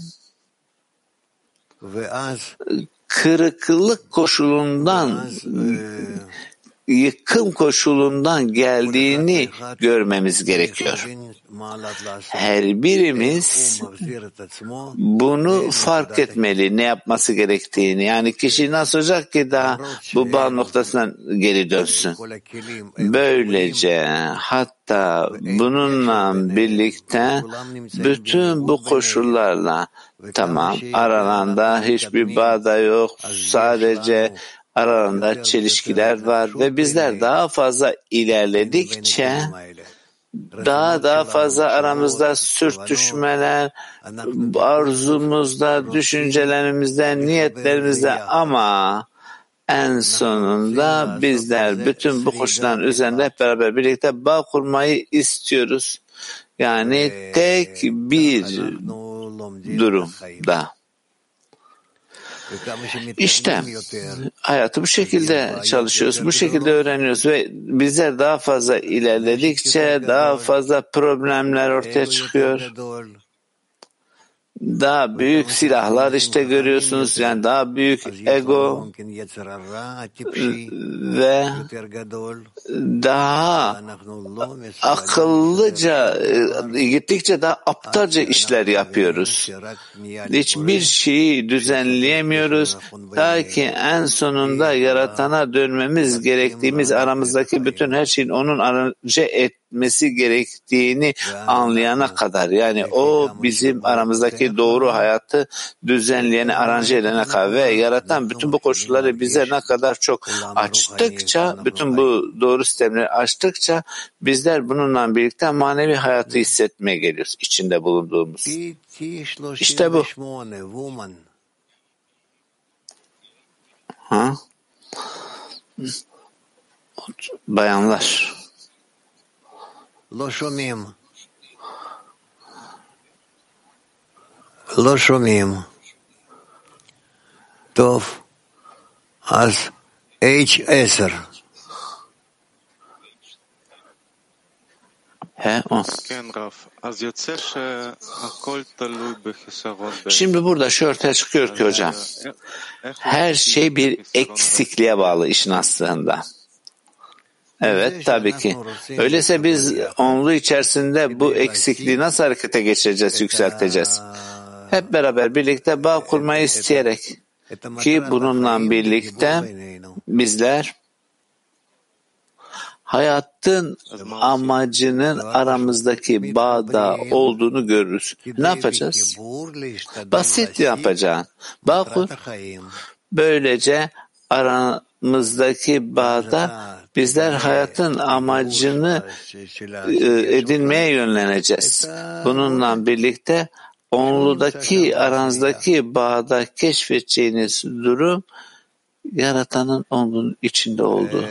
kırıklık koşulundan yıkım koşulundan geldiğini görmemiz gerekiyor. Her birimiz bunu fark etmeli, ne yapması gerektiğini. Yani kişi nasıl olacak ki daha bu bağ noktasından geri dönsün. Böylece hatta bununla birlikte bütün bu koşullarla tamam aralarında hiçbir bağ da yok sadece aralarında çelişkiler var ve bizler daha fazla ilerledikçe daha daha fazla aramızda sürtüşmeler, arzumuzda, düşüncelerimizde, niyetlerimizde ama en sonunda bizler bütün bu koşulların üzerinde hep beraber birlikte bağ kurmayı istiyoruz. Yani tek bir durumda. İşte hayatı bu şekilde çalışıyoruz, bu şekilde öğreniyoruz ve bizler daha fazla ilerledikçe daha fazla problemler ortaya çıkıyor. Daha büyük silahlar işte görüyorsunuz yani daha büyük ego ve daha akıllıca gittikçe daha aptalca işler yapıyoruz. Hiçbir şeyi düzenleyemiyoruz. Ta ki en sonunda yaratana dönmemiz gerektiğimiz aramızdaki bütün her şeyin onun aracı etmesi gerektiğini anlayana kadar. Yani o bizim aramızdaki doğru hayatı düzenleyene, aranje edene kadar ve yaratan bütün bu koşulları bize ne kadar çok açtıkça, bütün bu doğru sistemleri açtıkça bizler bununla birlikte manevi hayatı hissetmeye geliyoruz içinde bulunduğumuz. İşte bu. Ha? Bayanlar. לא שומעים. לא שומעים. טוב, אז H10. Şimdi burada şu ortaya çıkıyor ki hocam. Her şey bir eksikliğe bağlı işin aslında. Evet tabii ki. Öyleyse biz onlu içerisinde bu eksikliği nasıl harekete geçireceğiz, yükselteceğiz? Hep beraber birlikte bağ kurmayı isteyerek ki bununla birlikte bizler hayatın amacının aramızdaki bağda olduğunu görürüz. Ne yapacağız? Basit yapacağız. Bağ kur. Böylece aramızdaki bağda bizler hayatın amacını edinmeye yönleneceğiz. Bununla birlikte onludaki aranızdaki bağda keşfedeceğiniz durum yaratanın onun içinde olduğu.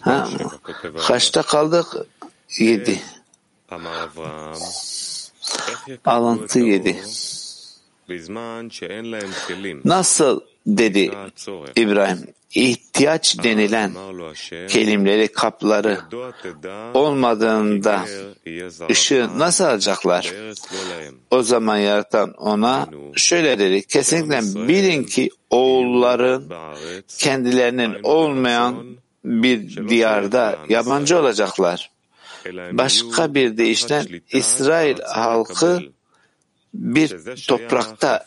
Ha, kaçta kaldık? Yedi. Alıntı yedi. Nasıl dedi İbrahim? İhtiyaç denilen kelimleri kapları olmadığında ışığı nasıl alacaklar? O zaman yaratan ona şöyle dedi kesinlikle bilin ki oğulların kendilerinin olmayan bir diyarda yabancı olacaklar. Başka bir deyişle İsrail halkı bir toprakta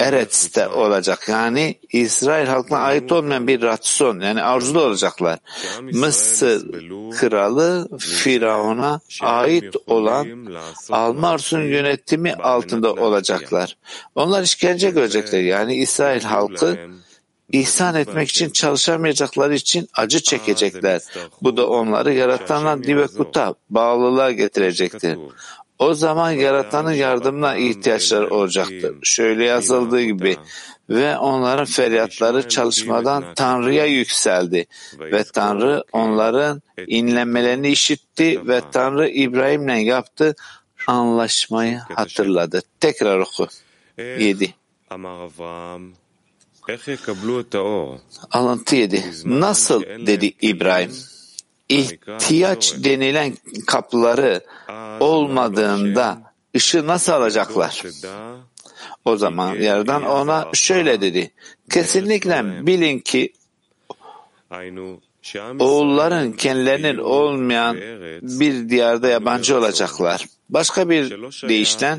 Eretz'te olacak. Yani İsrail halkına ait olmayan bir ratson yani arzulu olacaklar. Mısır kralı Firavun'a ait olan Almars'un yönetimi altında olacaklar. Onlar işkence görecekler. Yani İsrail halkı ihsan etmek için çalışamayacakları için acı çekecekler. Bu da onları yaratanlar Divekuta, bağlılığa getirecektir. O zaman yaratanın yardımına ihtiyaçları olacaktır. Şöyle yazıldığı gibi ve onların feryatları çalışmadan Tanrı'ya yükseldi ve Tanrı onların inlemelerini işitti ve Tanrı İbrahim'le yaptığı anlaşmayı hatırladı. Tekrar oku. 7. Alıntı 7. Nasıl dedi İbrahim? İhtiyaç denilen kapıları olmadığında ışığı nasıl alacaklar? O zaman yerden ona şöyle dedi. Kesinlikle bilin ki oğulların kendilerinin olmayan bir diyarda yabancı olacaklar. Başka bir deyişle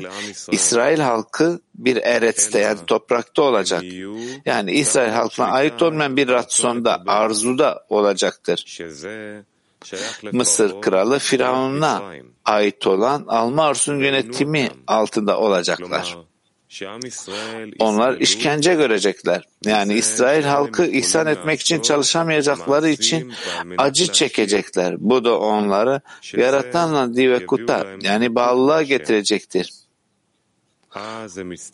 İsrail halkı bir eretste yani toprakta olacak. Yani İsrail halkına ait olmayan bir rasyonda, arzuda olacaktır. Mısır kralı Firavun'a ait olan alma arzusunun yönetimi altında olacaklar. Onlar işkence görecekler. Yani İsrail halkı ihsan etmek için çalışamayacakları için acı çekecekler. Bu da onları yaratanla divekuta yani bağlılığa getirecektir.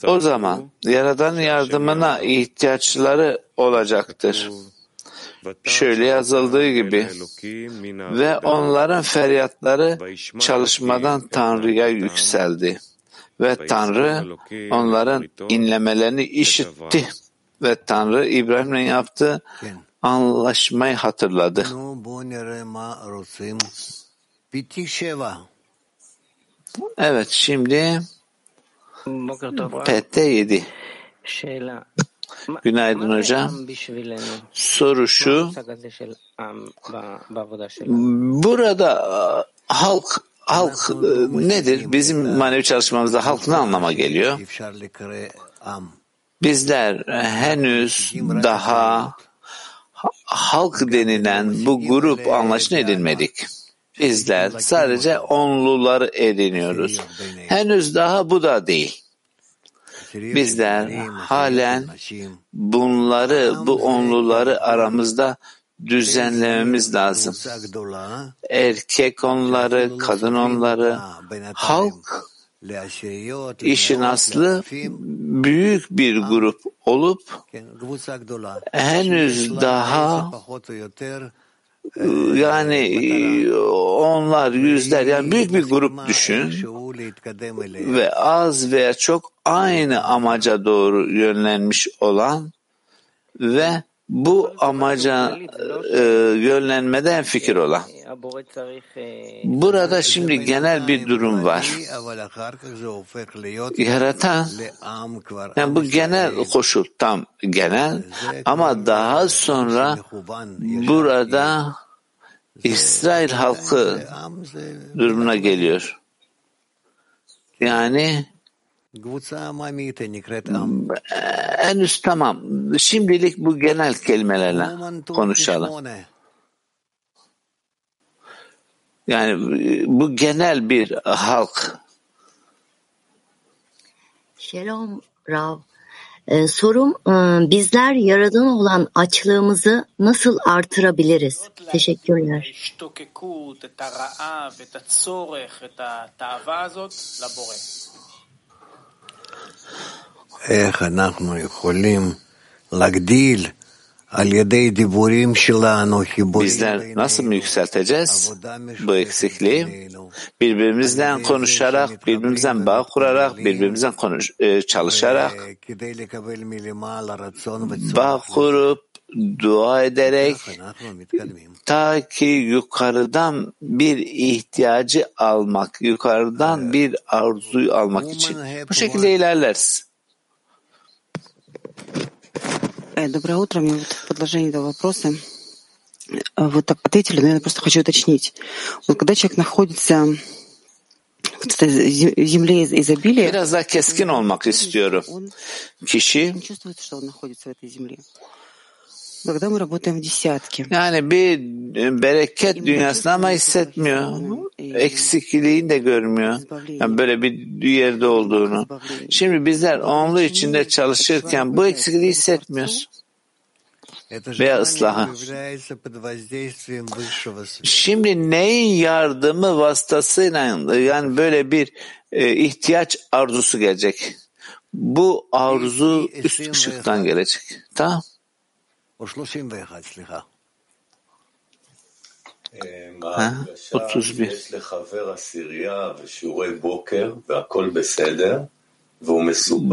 O zaman Yaradan yardımına ihtiyaçları olacaktır. Şöyle yazıldığı gibi ve onların feryatları çalışmadan Tanrı'ya yükseldi ve Tanrı onların inlemelerini işitti ve Tanrı İbrahim'le yaptığı anlaşmayı hatırladı. Evet şimdi PT 7. Günaydın hocam. Soru şu. Burada halk halk nedir? Bizim manevi çalışmamızda halk ne anlama geliyor? Bizler henüz daha halk denilen bu grup anlaşına edinmedik. Bizler sadece onluları ediniyoruz. Henüz daha bu da değil. Bizler halen bunları, bu onluları aramızda düzenlememiz lazım. Erkek onları, kadın onları, halk işin aslı büyük bir grup olup henüz daha yani onlar yüzler yani büyük bir grup düşün. Ve az veya çok aynı amaca doğru yönlenmiş olan ve bu amaca e, yönlenmeden fikir olan. Burada şimdi genel bir durum var. Yaratan, yani bu genel koşul tam genel ama daha sonra burada İsrail halkı durumuna geliyor. Yani henüz tamam. Şimdilik bu genel kelimelerle konuşalım. Yani bu genel bir halk. Şelom Rav. Ee, sorum bizler yaradan olan açlığımızı nasıl artırabiliriz? Teşekkürler. איך אנחנו יכולים להגדיל על ידי דיבורים שלנו Bizler nasıl mı yükselteceğiz bu eksikliği? Birbirimizden konuşarak, birbirimizden bağ kurarak, birbirimizden konuş, çalışarak, bağ kurup, dua ederek ta ki yukarıdan bir ihtiyacı almak, yukarıdan bir arzuyu almak için. Bu şekilde ilerleriz. Доброе утро. У меня вот в продолжении этого вопроса вы так ответили, но я просто хочу уточнить. Вот когда человек находится в земле изобилия, Biraz daha keskin olmak istiyorum. Kişi Когда мы работаем в десятке, yani bir bereket dünyasında ama hissetmiyor. Eksikliğini de görmüyor. Yani böyle bir yerde olduğunu. Şimdi bizler onlu içinde çalışırken bu eksikliği hissetmiyoruz. veya ıslahı. Şimdi neyin yardımı vasıtasıyla yani böyle bir e, ihtiyaç arzusu gelecek. Bu arzu üst ışıktan gelecek. Tamam. Ha? 31.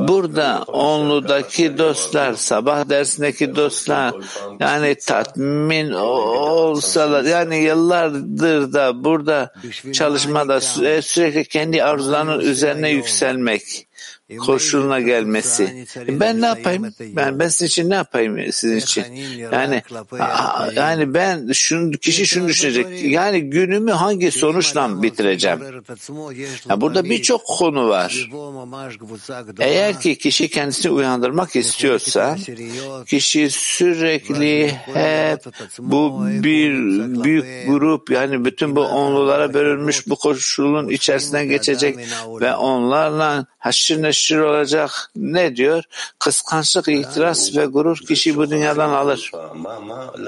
Burada onludaki dostlar, sabah dersindeki dostlar yani tatmin olsalar yani yıllardır da burada çalışmada sürekli kendi arzularının üzerine yükselmek koşuluna gelmesi. Ben ne yapayım? Ben ben sizin için ne yapayım sizin için? Yani yani ben şunu kişi şunu düşünecek. Yani günümü hangi sonuçla bitireceğim? Ya burada birçok konu var. Eğer ki kişi kendisini uyandırmak istiyorsa kişi sürekli hep bu bir büyük grup yani bütün bu onlulara bölünmüş bu koşulun içerisinden geçecek ve onlarla haşır neşir olacak. Ne diyor? Kıskançlık, itiraz ve gurur kişi bu dünyadan alır,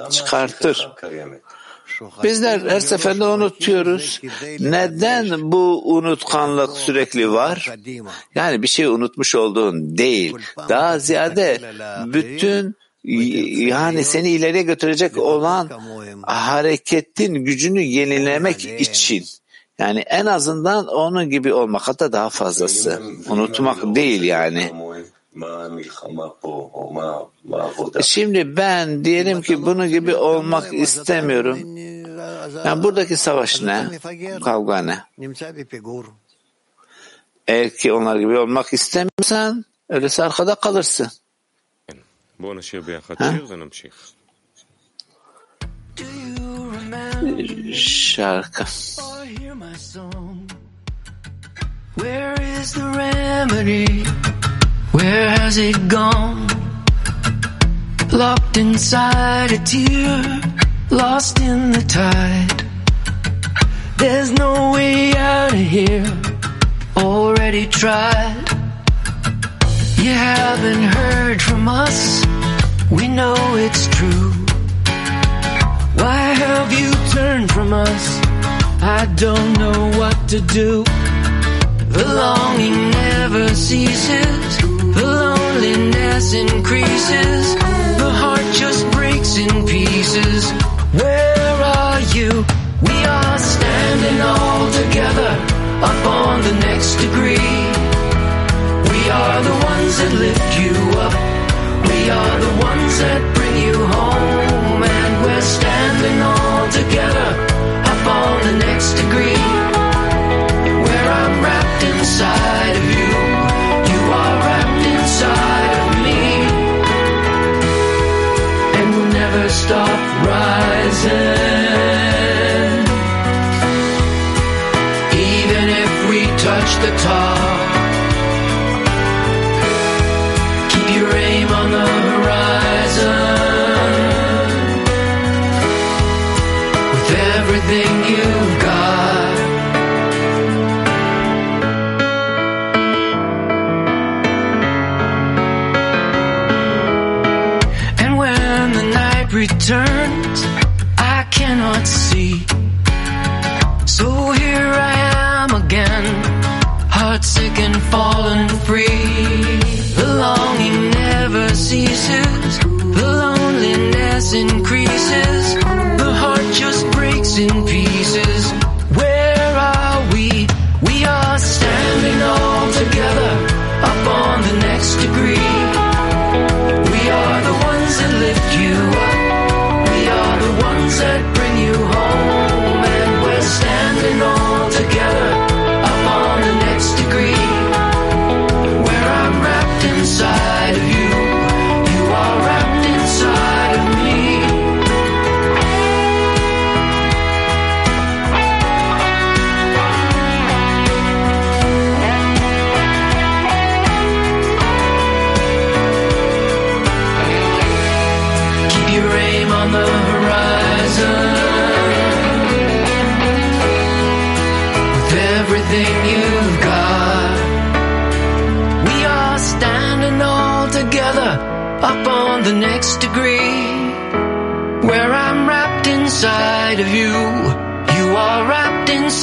çıkartır. Bizler her seferinde unutuyoruz. Neden bu unutkanlık sürekli var? Yani bir şey unutmuş olduğun değil. Daha ziyade bütün yani seni ileriye götürecek olan hareketin gücünü yenilemek için. Yani en azından onun gibi olmak hatta daha fazlası. Unutmak değil yani. Şimdi ben diyelim ki bunu gibi olmak istemiyorum. Yani buradaki savaş ne? Kavga ne? Eğer ki onlar gibi olmak istemiyorsan öyleyse arkada kalırsın. Ha? Şarkı. Where is the remedy? Where has it gone? Locked inside a tear, lost in the tide. There's no way out of here, already tried. You haven't heard from us, we know it's true. Why have you turned from us? I don't know what to do. The longing never ceases, the loneliness increases, the heart just breaks in pieces. Where are you? We are standing all together up on the next degree. We are the ones that lift you up. We are the ones that bring you home. We're standing all together up on the next degree. Where I'm wrapped inside of you. You are wrapped inside of me. And we'll never stop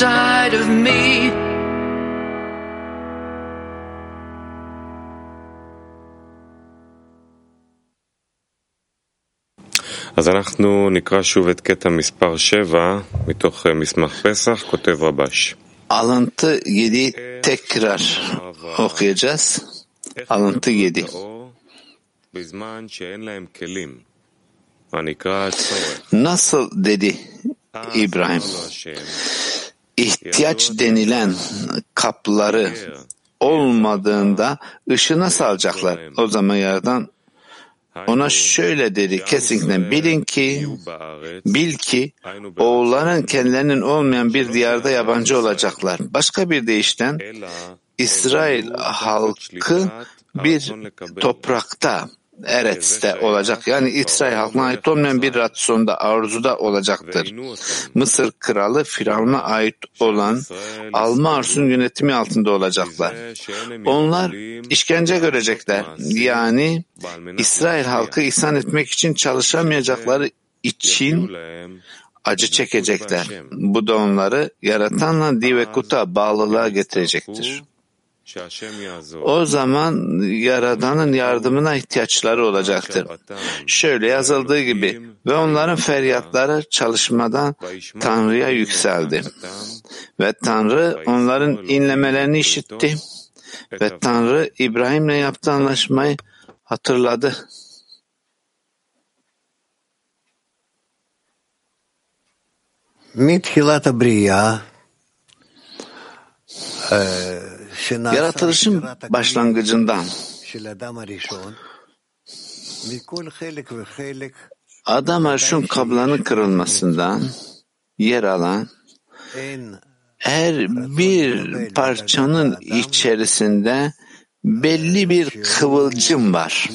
inside of me. אז אנחנו נקרא שוב את קטע מספר 7 מתוך מסמך פסח, כותב רבש. Alıntı 7'yi tekrar okuyacağız. Alıntı 7. בזמן שאין להם כלים, הנקרא הצורך. Nasıl dedi İbrahim? İhtiyaç denilen kapları olmadığında ışığı nasıl alacaklar? O zaman yerden ona şöyle dedi kesinlikle bilin ki bil ki oğulların kendilerinin olmayan bir diyarda yabancı olacaklar. Başka bir deyişten İsrail halkı bir toprakta Eretz'te olacak. Yani İsrail halkına ait olmayan bir rasyonda, arzuda olacaktır. Mısır kralı Firavun'a ait olan Alma Ars'un yönetimi altında olacaklar. Onlar işkence görecekler. Yani İsrail halkı ihsan etmek için çalışamayacakları için acı çekecekler. Bu da onları yaratanla divekuta bağlılığa getirecektir. O zaman Yaradan'ın yardımına ihtiyaçları olacaktır. Şöyle yazıldığı gibi ve onların feryatları çalışmadan Tanrı'ya yükseldi. Ve Tanrı onların inlemelerini işitti. Ve Tanrı İbrahim'le yaptığı anlaşmayı hatırladı. Mithilat Briya e, Yaratılışın başlangıcından Adam Arş'ın kablanın kırılmasından yer alan her bir parçanın içerisinde belli bir kıvılcım var.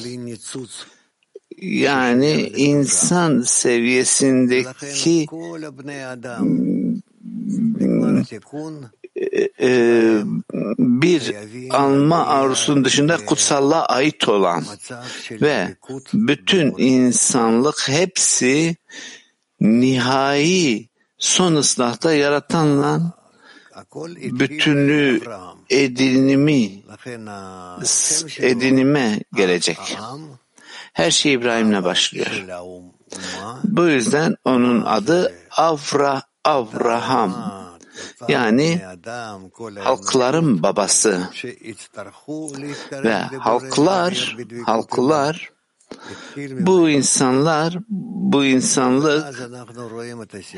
Yani insan seviyesindeki bir alma arzusunun dışında kutsallığa ait olan ve bütün insanlık hepsi nihai son ıslahta yaratanla bütünlüğü edinimi edinime gelecek. Her şey İbrahim'le başlıyor. Bu yüzden onun adı Avra Avraham yani halkların babası ve halklar halklar bu insanlar bu insanlık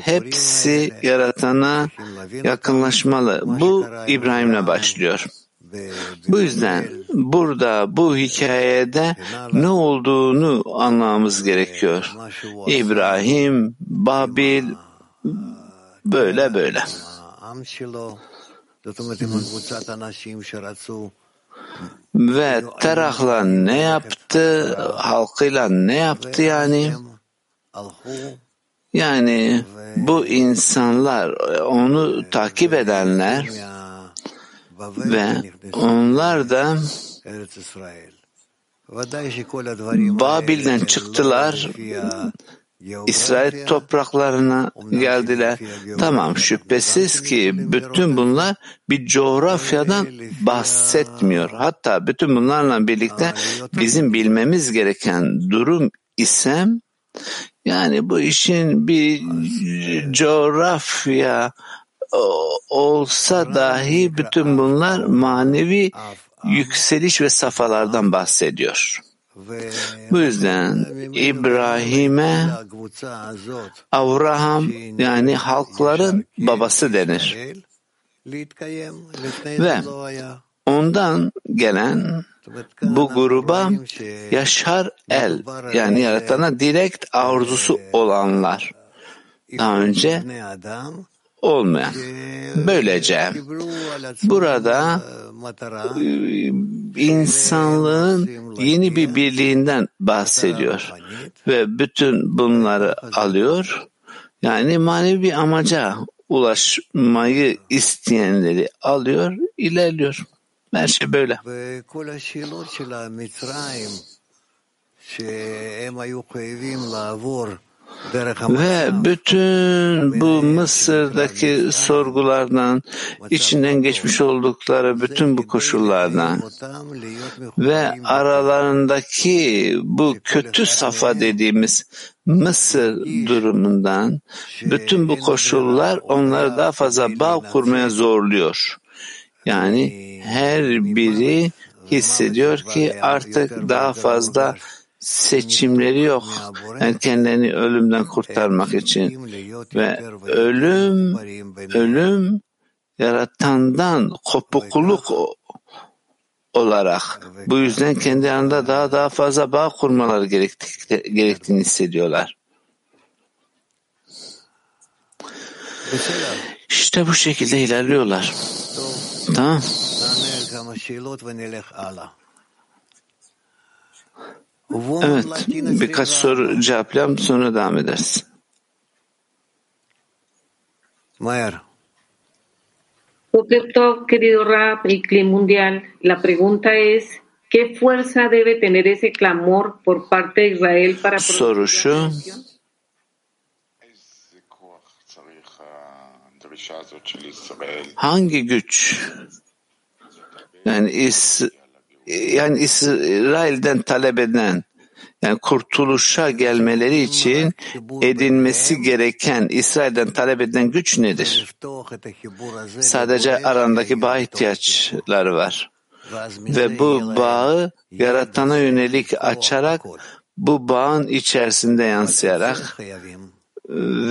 hepsi yaratana yakınlaşmalı. Bu İbrahim'le başlıyor. Bu yüzden burada bu hikayede ne olduğunu anlamamız gerekiyor. İbrahim, Babil, böyle böyle. Ve Terah'la ne yaptı, halkıyla ne yaptı yani? Yani bu insanlar, onu takip edenler ve onlar da Babil'den çıktılar, İsrail topraklarına geldiler. Tamam şüphesiz ki bütün bunlar bir coğrafyadan bahsetmiyor. Hatta bütün bunlarla birlikte bizim bilmemiz gereken durum ise yani bu işin bir coğrafya olsa dahi bütün bunlar manevi yükseliş ve safalardan bahsediyor. Bu yüzden İbrahim'e Avraham yani halkların babası denir. Ve ondan gelen bu gruba Yaşar El yani yaratana direkt arzusu olanlar. Daha önce olmayan. Böylece burada insanlığın yeni bir birliğinden bahsediyor ve bütün bunları alıyor. Yani manevi bir amaca ulaşmayı isteyenleri alıyor, ilerliyor. Her şey böyle. Ve bütün bu Mısır'daki sorgulardan, içinden geçmiş oldukları bütün bu koşullardan ve aralarındaki bu kötü safa dediğimiz Mısır durumundan bütün bu koşullar onları daha fazla bağ kurmaya zorluyor. Yani her biri hissediyor ki artık daha fazla seçimleri yok. Yani kendilerini ölümden kurtarmak için ve ölüm ölüm yaratandan kopukluk olarak bu yüzden kendi arasında daha daha fazla bağ kurmaları gerektiğini hissediyorlar. İşte bu şekilde ilerliyorlar. Tamam. Evet, birkaç soru cevaplayalım sonra devam ederiz. Mayer. Querido Rap y Cli Mundial. La pregunta es, ¿qué fuerza debe tener ese clamor por parte de Israel para Soru şu, hangi güç yani is, yani İsrail'den talep eden yani kurtuluşa gelmeleri için edinmesi gereken İsrail'den talep edilen güç nedir? Sadece arandaki bağ ihtiyaçları var. Ve bu bağı yaratana yönelik açarak bu bağın içerisinde yansıyarak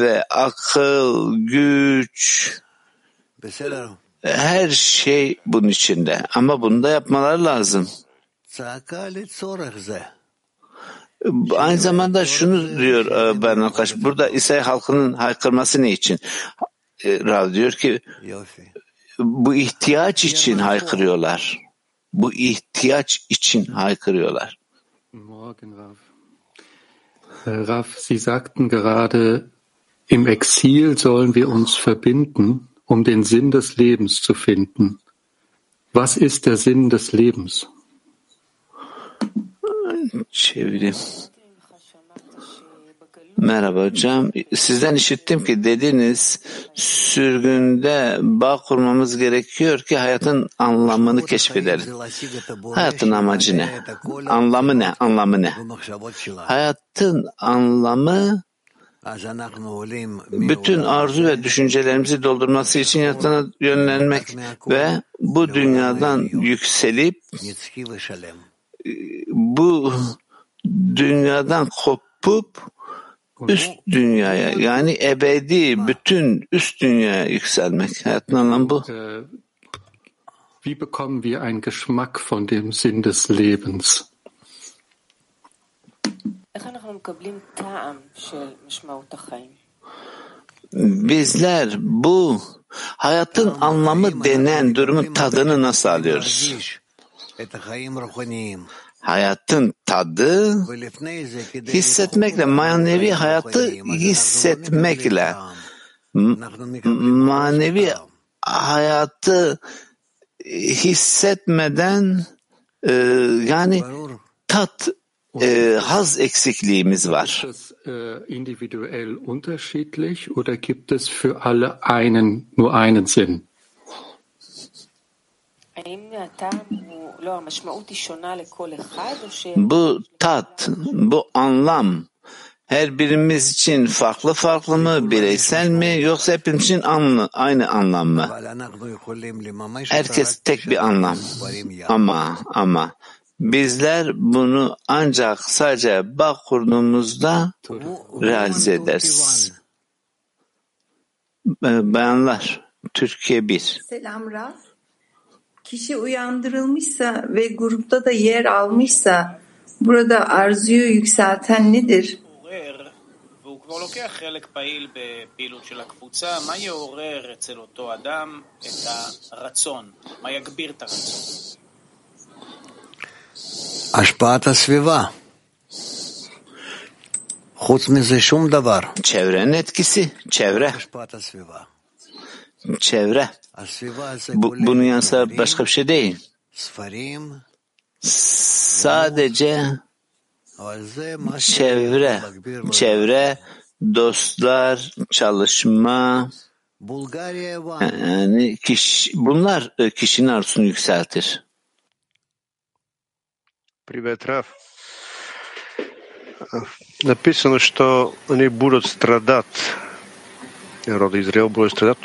ve akıl, güç, her şey bunun içinde. Ama bunu da yapmaları lazım. Aynı zamanda şunu diyor Ben Akaş, burada İsrail halkının haykırması ne için? Rav diyor ki bu ihtiyaç için haykırıyorlar. Bu ihtiyaç için haykırıyorlar. Morgen, Rav. Rav, Sie sagten gerade, im Exil sollen wir uns verbinden, um den Sinn des Lebens zu finden. Was ist der Sinn des Lebens? Çevireyim. Merhaba hocam. Sizden işittim ki dediniz sürgünde bağ kurmamız gerekiyor ki hayatın anlamını keşfedelim. Hayatın amacı ne? Anlamı ne? Anlamı ne? Hayatın anlamı bütün arzu ve düşüncelerimizi doldurması için yaratana yönlenmek ve bu dünyadan yükselip bu dünyadan kopup üst dünyaya yani ebedi bütün üst dünyaya yükselmek. Hayatın anlamı bu. Wie bekommen wir einen Geschmack von dem Sinn des Lebens? Bizler bu hayatın anlamı denen durumun tadını nasıl alıyoruz? Hayatın tadı hissetmekle, manevi hayatı hissetmekle, manevi hayatı hissetmeden e, yani tat e, haz eksikliğimiz var. Äh, individuell unterschiedlich oder gibt es für alle einen, nur einen Sinn? Bu tat, bu anlam her birimiz için farklı farklı mı, bireysel mi yoksa hepimiz için anlı, aynı anlam mı? Herkes tek bir anlam. Ama ama bizler bunu ancak sadece bağ kurduğumuzda realize ederiz. Bayanlar, Türkiye 1. Selam Raf. Kişi uyandırılmışsa ve grupta da yer almışsa burada arzuyu yükselten nedir? והוא כבר לוקח חלק פעיל בפעילות של הקבוצה, מה יעורר אצל אותו אדם את הרצון? מה יגביר את הרצון? Çevrenin etkisi, çevre. Çevre. Bu, bunun yanında başka bir şey değil. Sadece çevre, çevre, dostlar, çalışma, yani kişi, bunlar e, kişinin arzusunu yükseltir. Привет, Раф. Написано, что они будут страдать. Народ Израил будет страдать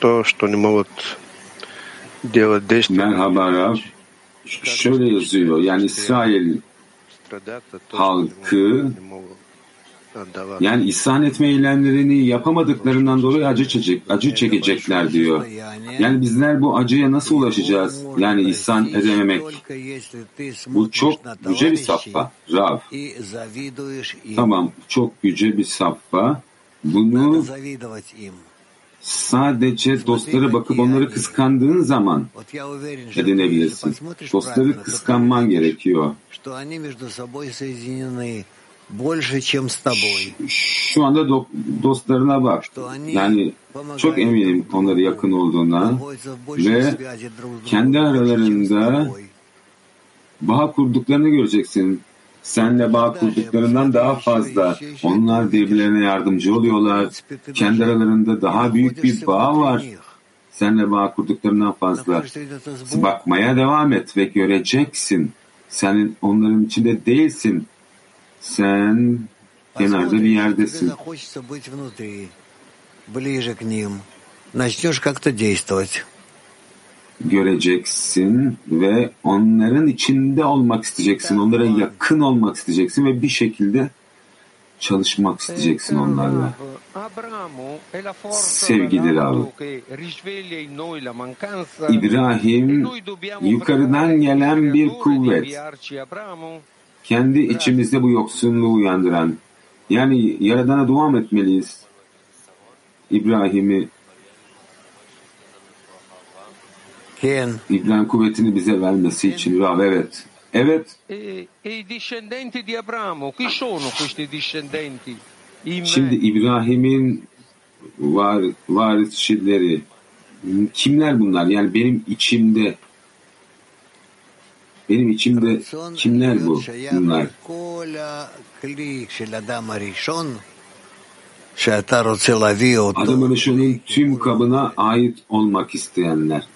то, что не могут делать действия. Merhaba Rab. Şöyle yazıyor. Yani İsrail halkı yani isyan etme eylemlerini yapamadıklarından dolayı acı çekecek, acı çekecekler diyor. Yani bizler bu acıya nasıl ulaşacağız? Yani isyan edememek. Bu çok yüce bir safha. Rav. Tamam, çok yüce bir safha. Bunu sadece dostlara bakıp onları kıskandığın zaman edinebilirsin. Dostları kıskanman gerekiyor. Şu anda do- dostlarına bak. Yani çok eminim onlara yakın olduğuna ve kendi aralarında bağ kurduklarını göreceksin. Senle bağ kurduklarından daha fazla. Onlar birbirlerine yardımcı oluyorlar. Kendi aralarında daha büyük bir bağ var. Senle bağ kurduklarından fazla. Bakmaya devam et ve göreceksin. Senin onların içinde değilsin. Sen kenarda bir yerdesin. Göreceksin ve onların içinde olmak isteyeceksin. Onlara yakın olmak isteyeceksin ve bir şekilde çalışmak isteyeceksin onlarla. Sevgili Rav, İbrahim yukarıdan gelen bir kuvvet, kendi içimizde bu yoksunluğu uyandıran, yani Yaradan'a dua etmeliyiz? İbrahim'i İbrahim kuvvetini bize vermesi için Rav evet. Evet. Şimdi İbrahim'in var, varisçileri kimler bunlar? Yani benim içimde benim içimde kimler bu? Bunlar. Adam Arışon'un tüm kabına ait olmak isteyenler.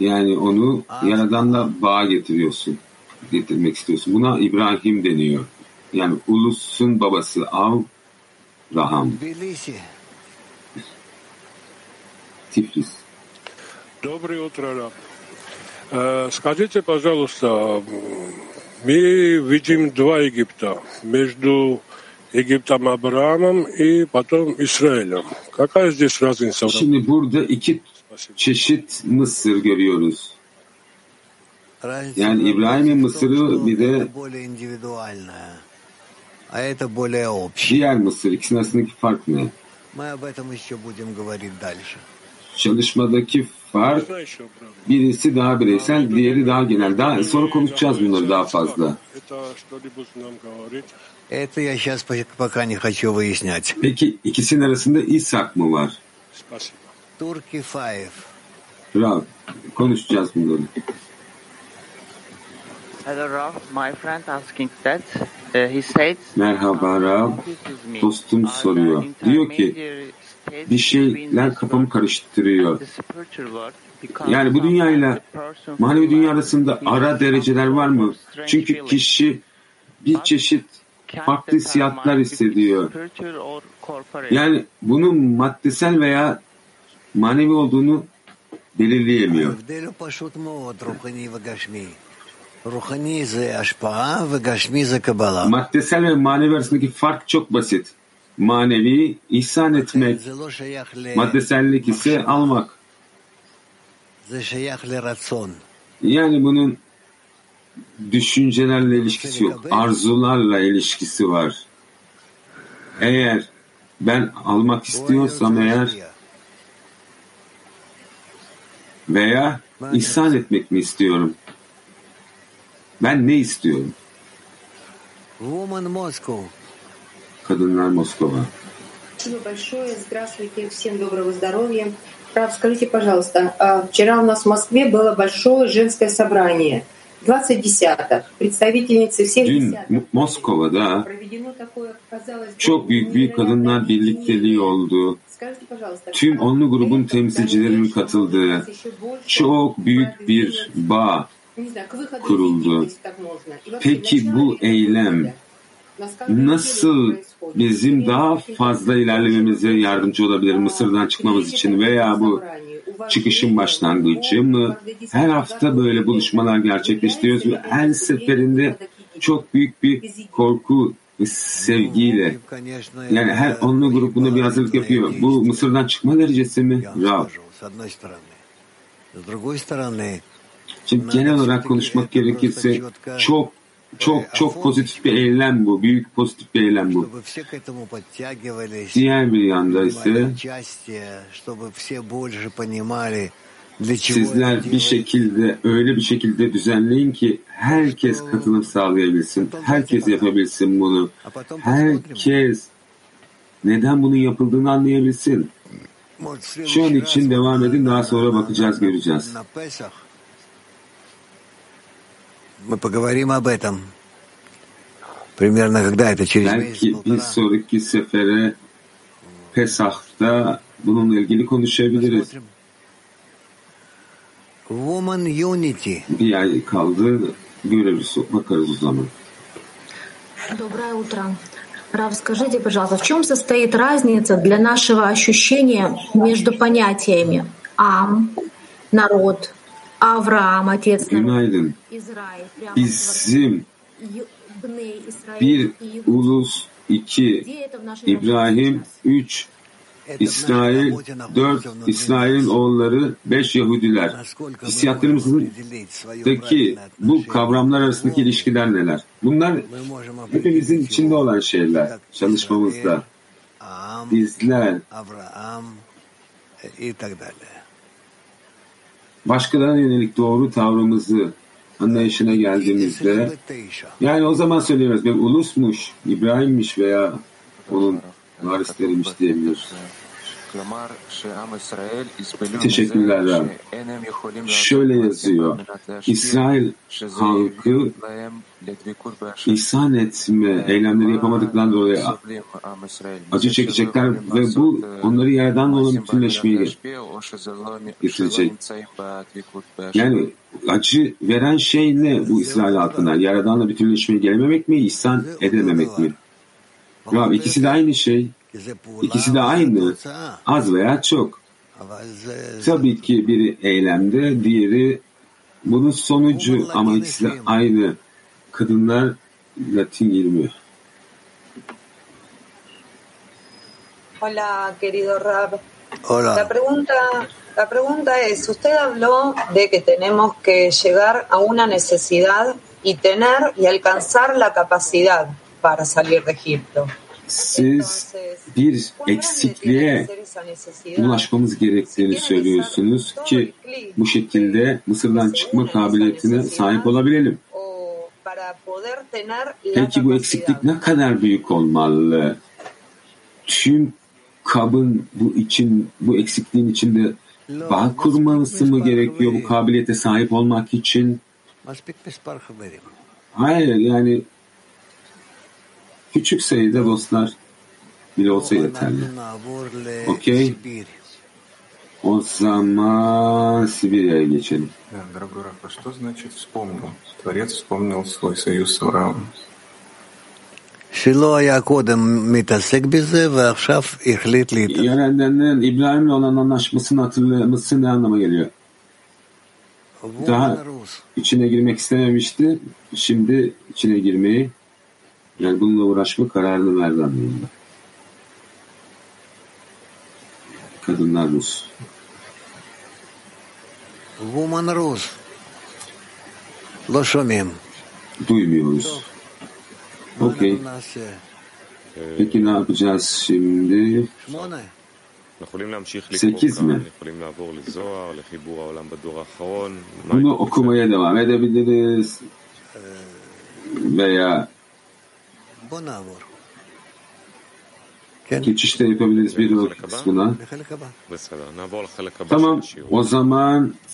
Yani onu Yaradan'la bağ getiriyorsun. Getirmek istiyorsun. Buna İbrahim deniyor. Yani ulusun babası Avraham. Tiflis. Доброе утро, Раб. Э, Скажите, пожалуйста, мы видим два Египта. Между Египтом Авраамом и потом Израилем. Какая здесь разница? Şimdi burada iki çeşit Mısır görüyoruz. Yani İbrahim'in Mısır'ı bir de diğer Mısır. İkisinin arasındaki fark ne? çalışmadaki fark birisi daha bireysel, diğeri daha genel. Daha sonra konuşacağız bunları daha fazla. Peki ikisinin arasında İshak mı var? Turki Fayev. Rav, konuşacağız bunları. Hello Rav, my friend asking that. Uh, he said, Merhaba Rav, dostum uh, soruyor. Diyor ki, bir şeyler kafamı karıştırıyor. Yani bu dünyayla manevi dünya arasında ara dereceler var mı? Çünkü kişi bir çeşit farklı hissiyatlar hissediyor. Yani bunun maddesel veya manevi olduğunu belirleyemiyor. Maddesel ve manevi arasındaki fark çok basit manevi ihsan etmek, maddesellik ise almak. Yani bunun düşüncelerle ilişkisi yok, arzularla ilişkisi var. Eğer ben almak istiyorsam eğer veya ihsan etmek mi istiyorum? Ben ne istiyorum? Woman Moscow. Kadınlar Moskova. Спасибо большое. Здравствуйте. Всем доброго здоровья. Рав, скажите, пожалуйста, а, вчера у нас в Москве было большое женское собрание. 20 десяток. Представительницы всех Dün десяток. Mo- Moskova'da Çok büyük bir kadınlar birlikteliği oldu. Tüm onlu grubun temsilcilerinin katıldığı çok büyük bir bağ kuruldu. Peki bu eylem nasıl bizim daha fazla ilerlememize yardımcı olabilir Mısır'dan çıkmamız için veya bu çıkışın başlangıcı mı? Her hafta böyle buluşmalar gerçekleştiriyoruz ve her seferinde çok büyük bir korku sevgiyle yani her onlu grup buna bir hazırlık yapıyor. Bu Mısır'dan çıkma derecesi mi? Rav. Şimdi genel olarak konuşmak gerekirse çok çok çok pozitif bir eylem bu. Büyük pozitif bir eylem bu. Diğer bir yanda ise sizler bir şekilde öyle bir şekilde düzenleyin ki herkes katılım sağlayabilsin. Herkes yapabilsin bunu. Herkes neden bunun yapıldığını anlayabilsin. Şu an için devam edin daha sonra bakacağız göreceğiz. Мы поговорим об этом. Примерно когда это через Belki bir sonraki sefere Pesah'ta bununla ilgili konuşabiliriz. Woman Unity. Bir ay kaldı. Görürüz, bakarız o zaman. Доброе утро. Рав, скажите, пожалуйста, в чем состоит разница для нашего ощущения между понятиями Ам, народ, Günaydın. Bizim bir ulus, iki İbrahim, üç İsrail, dört İsrail'in oğulları, beş Yahudiler. Hissiyatlarımızdaki bu. Kavramlar arasındaki ilişkiler neler? Bunlar hepimizin içinde olan şeyler çalışmamızda. Bizler başkalarına yönelik doğru tavrımızı anlayışına geldiğimizde yani o zaman söylüyoruz bir ulusmuş, İbrahim'miş veya onun varisleriymiş diyebiliyoruz. Teşekkürler. Şöyle yazıyor. İsrail halkı ihsan etme eylemleri yapamadıklarından dolayı acı çekecekler ve bu onları yerden olan bütünleşmeye getirecek. Yani acı veren şey ne bu İsrail halkına? Yaradanla bütünleşmeye gelememek mi, ihsan edememek mi? Rab ikisi de aynı şey. İkisi de aynı. Az veya çok. Tabii ki biri eylemde, diğeri bunun sonucu ama ikisi de aynı. Kadınlar Latin 20. Hola, querido Rab. Hola. La pregunta, la pregunta es, usted habló de que tenemos que llegar a una necesidad y tener y alcanzar la capacidad para salir de Egipto. siz bir eksikliğe ulaşmamız gerektiğini söylüyorsunuz ki bu şekilde Mısır'dan çıkma kabiliyetine sahip olabilelim. Peki bu eksiklik ne kadar büyük olmalı? Tüm kabın bu için bu eksikliğin içinde bağ kurması mı gerekiyor bu kabiliyete sahip olmak için? Hayır yani küçük sayıda dostlar bile olsa yeterli. נעבור Okey. לסיביר. O zaman Sibirya'ya geçelim. Да, дорогой Раф, а что значит вспомнил? Творец вспомнил свой союз с Авраамом. שלא היה קודם מתעסק בזה ועכשיו החליט להתעסק. Yönetenlerin İbrahim'le olan anlaşmasını hatırlaması ne anlama geliyor? Daha içine girmek istememişti. Şimdi içine girmeyi yani bununla uğraşma kararını verdi anlamında. Kadınlar Rus. Woman Rus. Loşomim. Duymuyoruz. Okey. Peki ne yapacağız şimdi? 8 mi? Bunu okumaya devam edebiliriz. Ee, Veya Geçişte yapabiliriz bir bakınız buna. Tamam o zaman